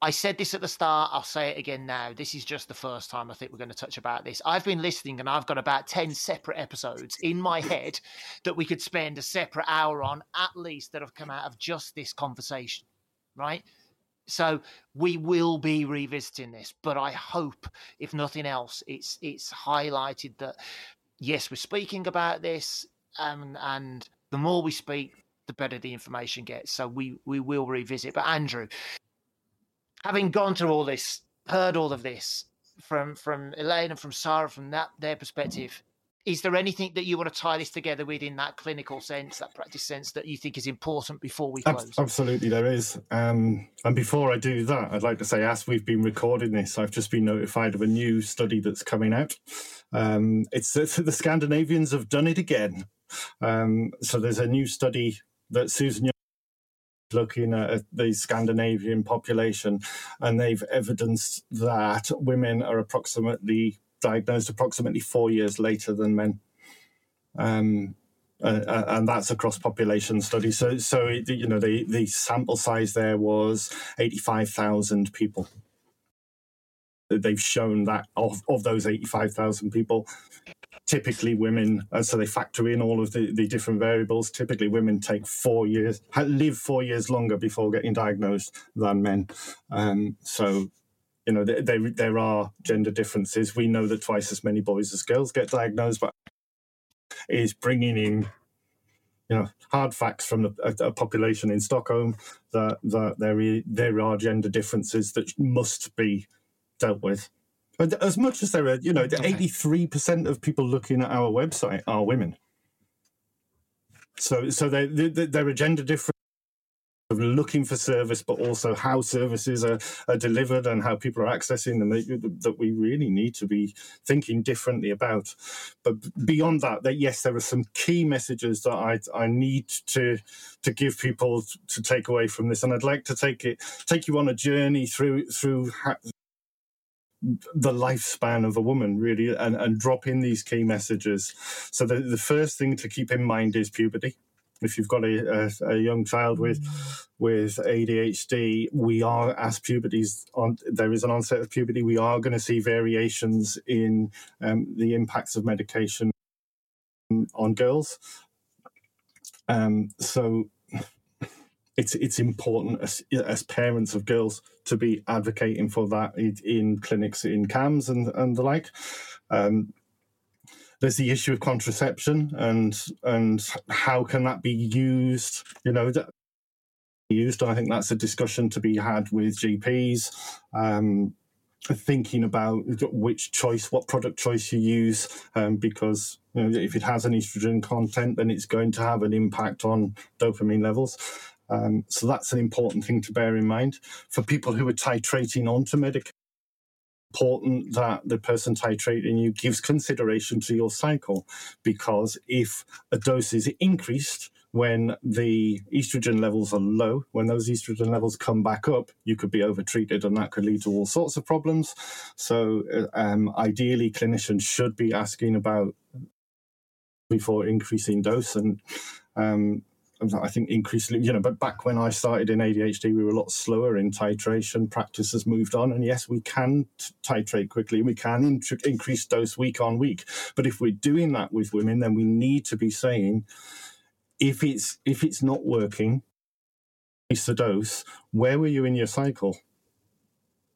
[SPEAKER 1] I said this at the start, I'll say it again now. This is just the first time I think we're going to touch about this. I've been listening and I've got about 10 separate episodes in my head that we could spend a separate hour on at least that have come out of just this conversation, right? So we will be revisiting this, but I hope, if nothing else, it's it's highlighted that yes, we're speaking about this, um, and the more we speak, the better the information gets. So we we will revisit. But Andrew, having gone through all this, heard all of this from from Elaine and from Sarah from that their perspective, is there anything that you want to tie this together with in that clinical sense, that practice sense that you think is important before we close?
[SPEAKER 2] Absolutely, there is. Um, and before I do that, I'd like to say, as we've been recording this, I've just been notified of a new study that's coming out. Um, it's, the Scandinavians have done it again. Um, so there's a new study that Susan Young looking at the Scandinavian population, and they've evidenced that women are approximately diagnosed approximately four years later than men. Um, uh, uh, and that's across population studies. So, so you know, the the sample size there was eighty five thousand people. They've shown that of of those eighty five thousand people, typically women. And so they factor in all of the, the different variables. Typically, women take four years, live four years longer before getting diagnosed than men. Um, so. You know, there, there there are gender differences. We know that twice as many boys as girls get diagnosed, but is bringing in you know hard facts from the, a, a population in Stockholm that that there is, there are gender differences that must be dealt with. But as much as there are, you know, eighty three percent of people looking at our website are women. So so there there are gender differences of looking for service, but also how services are, are delivered and how people are accessing them that, that we really need to be thinking differently about. But beyond that, that yes, there are some key messages that I I need to to give people to take away from this, and I'd like to take it take you on a journey through through. Ha- the lifespan of a woman really and, and drop in these key messages so the, the first thing to keep in mind is puberty if you've got a, a, a young child with with ADHD, we are as puberty's on there is an onset of puberty. We are going to see variations in um, the impacts of medication on girls. Um, so it's it's important as, as parents of girls to be advocating for that in, in clinics in CAMHS and and the like. Um, there's the issue of contraception and and how can that be used? You know used i think that's a discussion to be had with gps um thinking about which choice what product choice you use um, because you know, if it has an estrogen content then it's going to have an impact on dopamine levels. Um, so that's an important thing to bear in mind. For people who are titrating onto medication important that the person titrating you gives consideration to your cycle because if a dose is increased when the estrogen levels are low, when those estrogen levels come back up, you could be overtreated and that could lead to all sorts of problems. So, uh, um, ideally, clinicians should be asking about before increasing dose and um, I think increasingly, you know, but back when I started in ADHD, we were a lot slower in titration. Practice has moved on, and yes, we can t- titrate quickly. We can in- increase dose week on week. But if we're doing that with women, then we need to be saying, if it's if it's not working, increase the dose. Where were you in your cycle?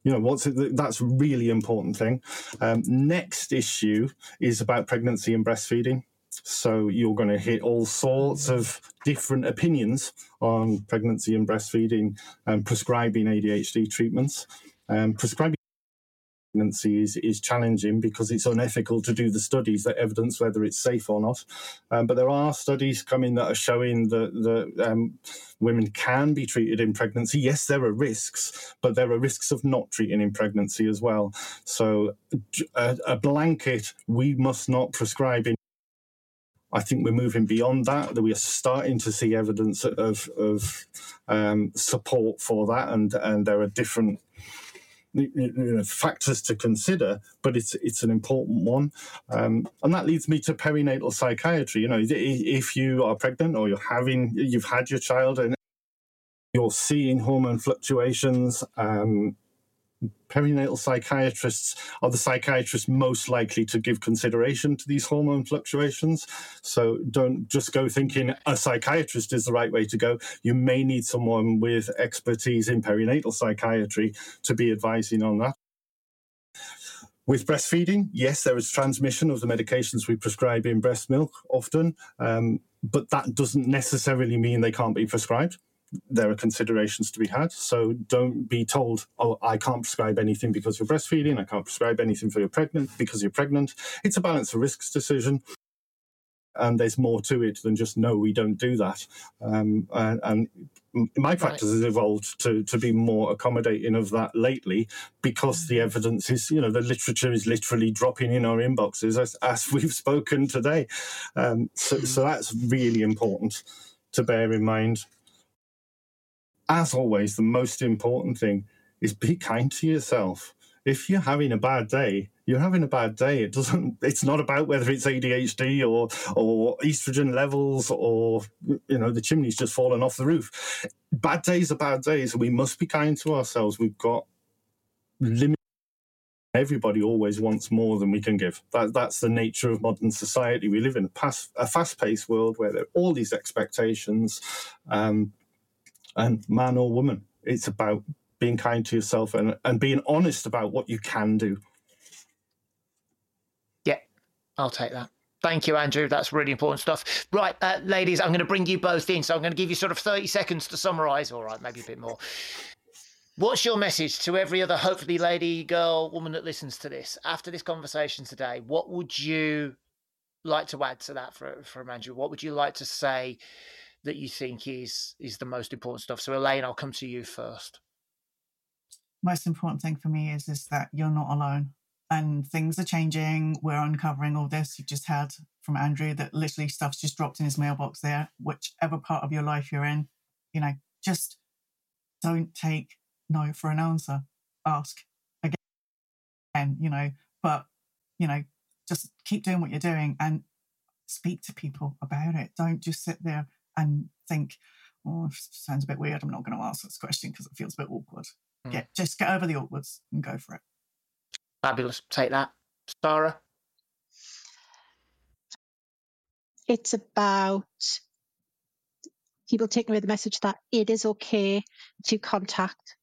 [SPEAKER 2] You know, what's it, that's a really important thing. Um, next issue is about pregnancy and breastfeeding. So you're going to hit all sorts of different opinions on pregnancy and breastfeeding and prescribing ADHD treatments. Um, prescribing pregnancy is, is challenging because it's unethical to do the studies that evidence whether it's safe or not. Um, but there are studies coming that are showing that, that um, women can be treated in pregnancy. Yes, there are risks, but there are risks of not treating in pregnancy as well. So a, a blanket, we must not prescribe in I think we're moving beyond that. That we are starting to see evidence of of um, support for that, and and there are different you know, factors to consider, but it's it's an important one, um, and that leads me to perinatal psychiatry. You know, if you are pregnant or you're having you've had your child and you're seeing hormone fluctuations, um, perinatal psychiatrists are the psychiatrists most likely to give consideration to these hormone fluctuations. So don't just go thinking a psychiatrist is the right way to go. You may need someone with expertise in perinatal psychiatry to be advising on that. With breastfeeding, yes, there is transmission of the medications we prescribe in breast milk often, um, but that doesn't necessarily mean they can't be prescribed there are considerations to be had. So don't be told, oh, I can't prescribe anything because you're breastfeeding. I can't prescribe anything for you're pregnant because you're pregnant. It's a balance of risks decision. And there's more to it than just no, we don't do that. Um, and, and, my practice right. has evolved to to be more accommodating of that lately because the mm-hmm. evidence is, you know, the literature is literally dropping in our inboxes as, as we've spoken today. Um, so, so mm-hmm. that's really important to bear in mind as always, the most important thing is be kind to yourself. If you're having a bad day, you're having a bad day. It doesn't. It's not about whether it's ADHD or or estrogen levels or you know the chimney's just fallen off the roof. Bad days are bad days, and we must be kind to ourselves. We've got limit. Everybody always wants more than we can give. That, that's the nature of modern society. We live in a, a fast-paced world where there are all these expectations. Um, and man or woman. It's about being kind to yourself and, and being honest about what you can do.
[SPEAKER 1] Yeah, I'll take that. Thank you, Andrew. That's really important stuff. Right, uh, ladies, I'm going to bring you both in. So I'm going to give you sort of 30 seconds to summarize. All right, maybe a bit more. What's your message to every other, hopefully, lady, girl, woman that listens to this after this conversation today? What would you like to add to that for, from Andrew? What would you like to say that you think is is the most important stuff. So Elaine, I'll come to you first.
[SPEAKER 4] Most important thing for me is is that you're not alone. And things are changing. We're uncovering all this. You've just heard from Andrew that literally stuff's just dropped in his mailbox there, whichever part of your life you're in, you know, just don't take no for an answer. Ask again, you know, but you know, just keep doing what you're doing and speak to people about it. Don't just sit there and think, oh, sounds a bit weird. I'm not going to ask this question because it feels a bit awkward. Mm. Get just get over the awkwards and go for it.
[SPEAKER 1] Fabulous. Take that, Sarah.
[SPEAKER 3] It's about people taking away the message that it is okay to contact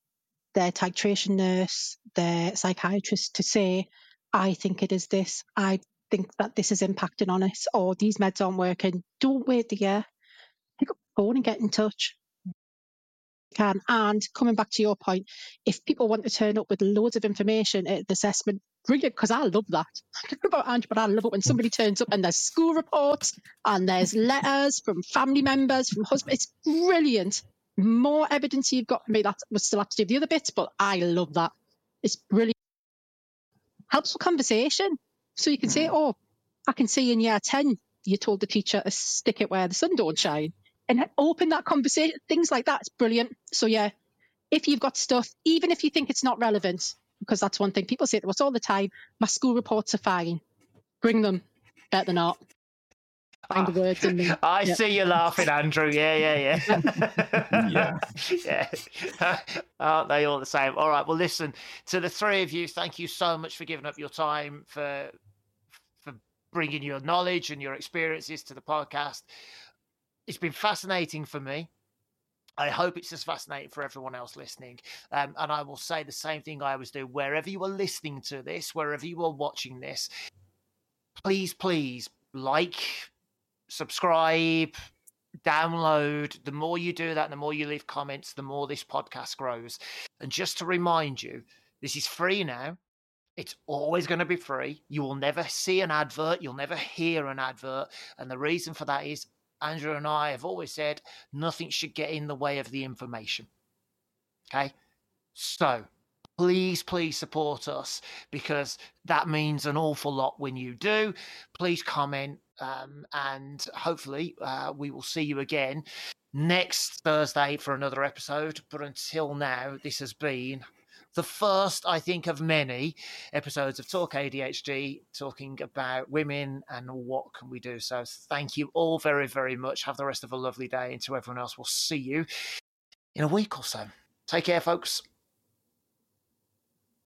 [SPEAKER 3] their titration nurse, their psychiatrist to say, I think it is this. I think that this is impacting on us, or these meds aren't working. Don't wait the year phone and get in touch. Can and coming back to your point, if people want to turn up with loads of information at the assessment, brilliant because I love that. I don't know about Andrew, but I love it when somebody turns up and there's school reports and there's letters from family members, from husbands. It's brilliant. More evidence you've got. me. that we still have to do the other bits, but I love that. It's brilliant. Helps with conversation. So you can say, hmm. oh, I can see in year 10, you told the teacher to stick it where the sun don't shine and open that conversation. Things like that's brilliant. So yeah, if you've got stuff, even if you think it's not relevant, because that's one thing people say to us all the time, my school reports are fine. Bring them. Better not. Find the words in them.
[SPEAKER 1] I yep. see you laughing, Andrew. Yeah, yeah,
[SPEAKER 2] yeah. yeah.
[SPEAKER 1] yeah. Aren't they all the same? All right. Well, listen, to the three of you, thank you so much for giving up your time, for for bringing your knowledge and your experiences to the podcast it's been fascinating for me. I hope it's as fascinating for everyone else listening. Um, and I will say the same thing I always do wherever you are listening to this, wherever you are watching this. Please, please like, subscribe, download. The more you do that, the more you leave comments, the more this podcast grows. And just to remind you, this is free now. It's always going to be free. You will never see an advert. You'll never hear an advert. And the reason for that is Andrew and I have always said nothing should get in the way of the information. Okay. So please, please support us because that means an awful lot when you do. Please comment um, and hopefully uh, we will see you again next Thursday for another episode. But until now, this has been the first, I think, of many episodes of Talk ADHD talking about women and what can we do. So thank you all very, very much. Have the rest of a lovely day. And to everyone else, we'll see you in a week or so. Take care, folks.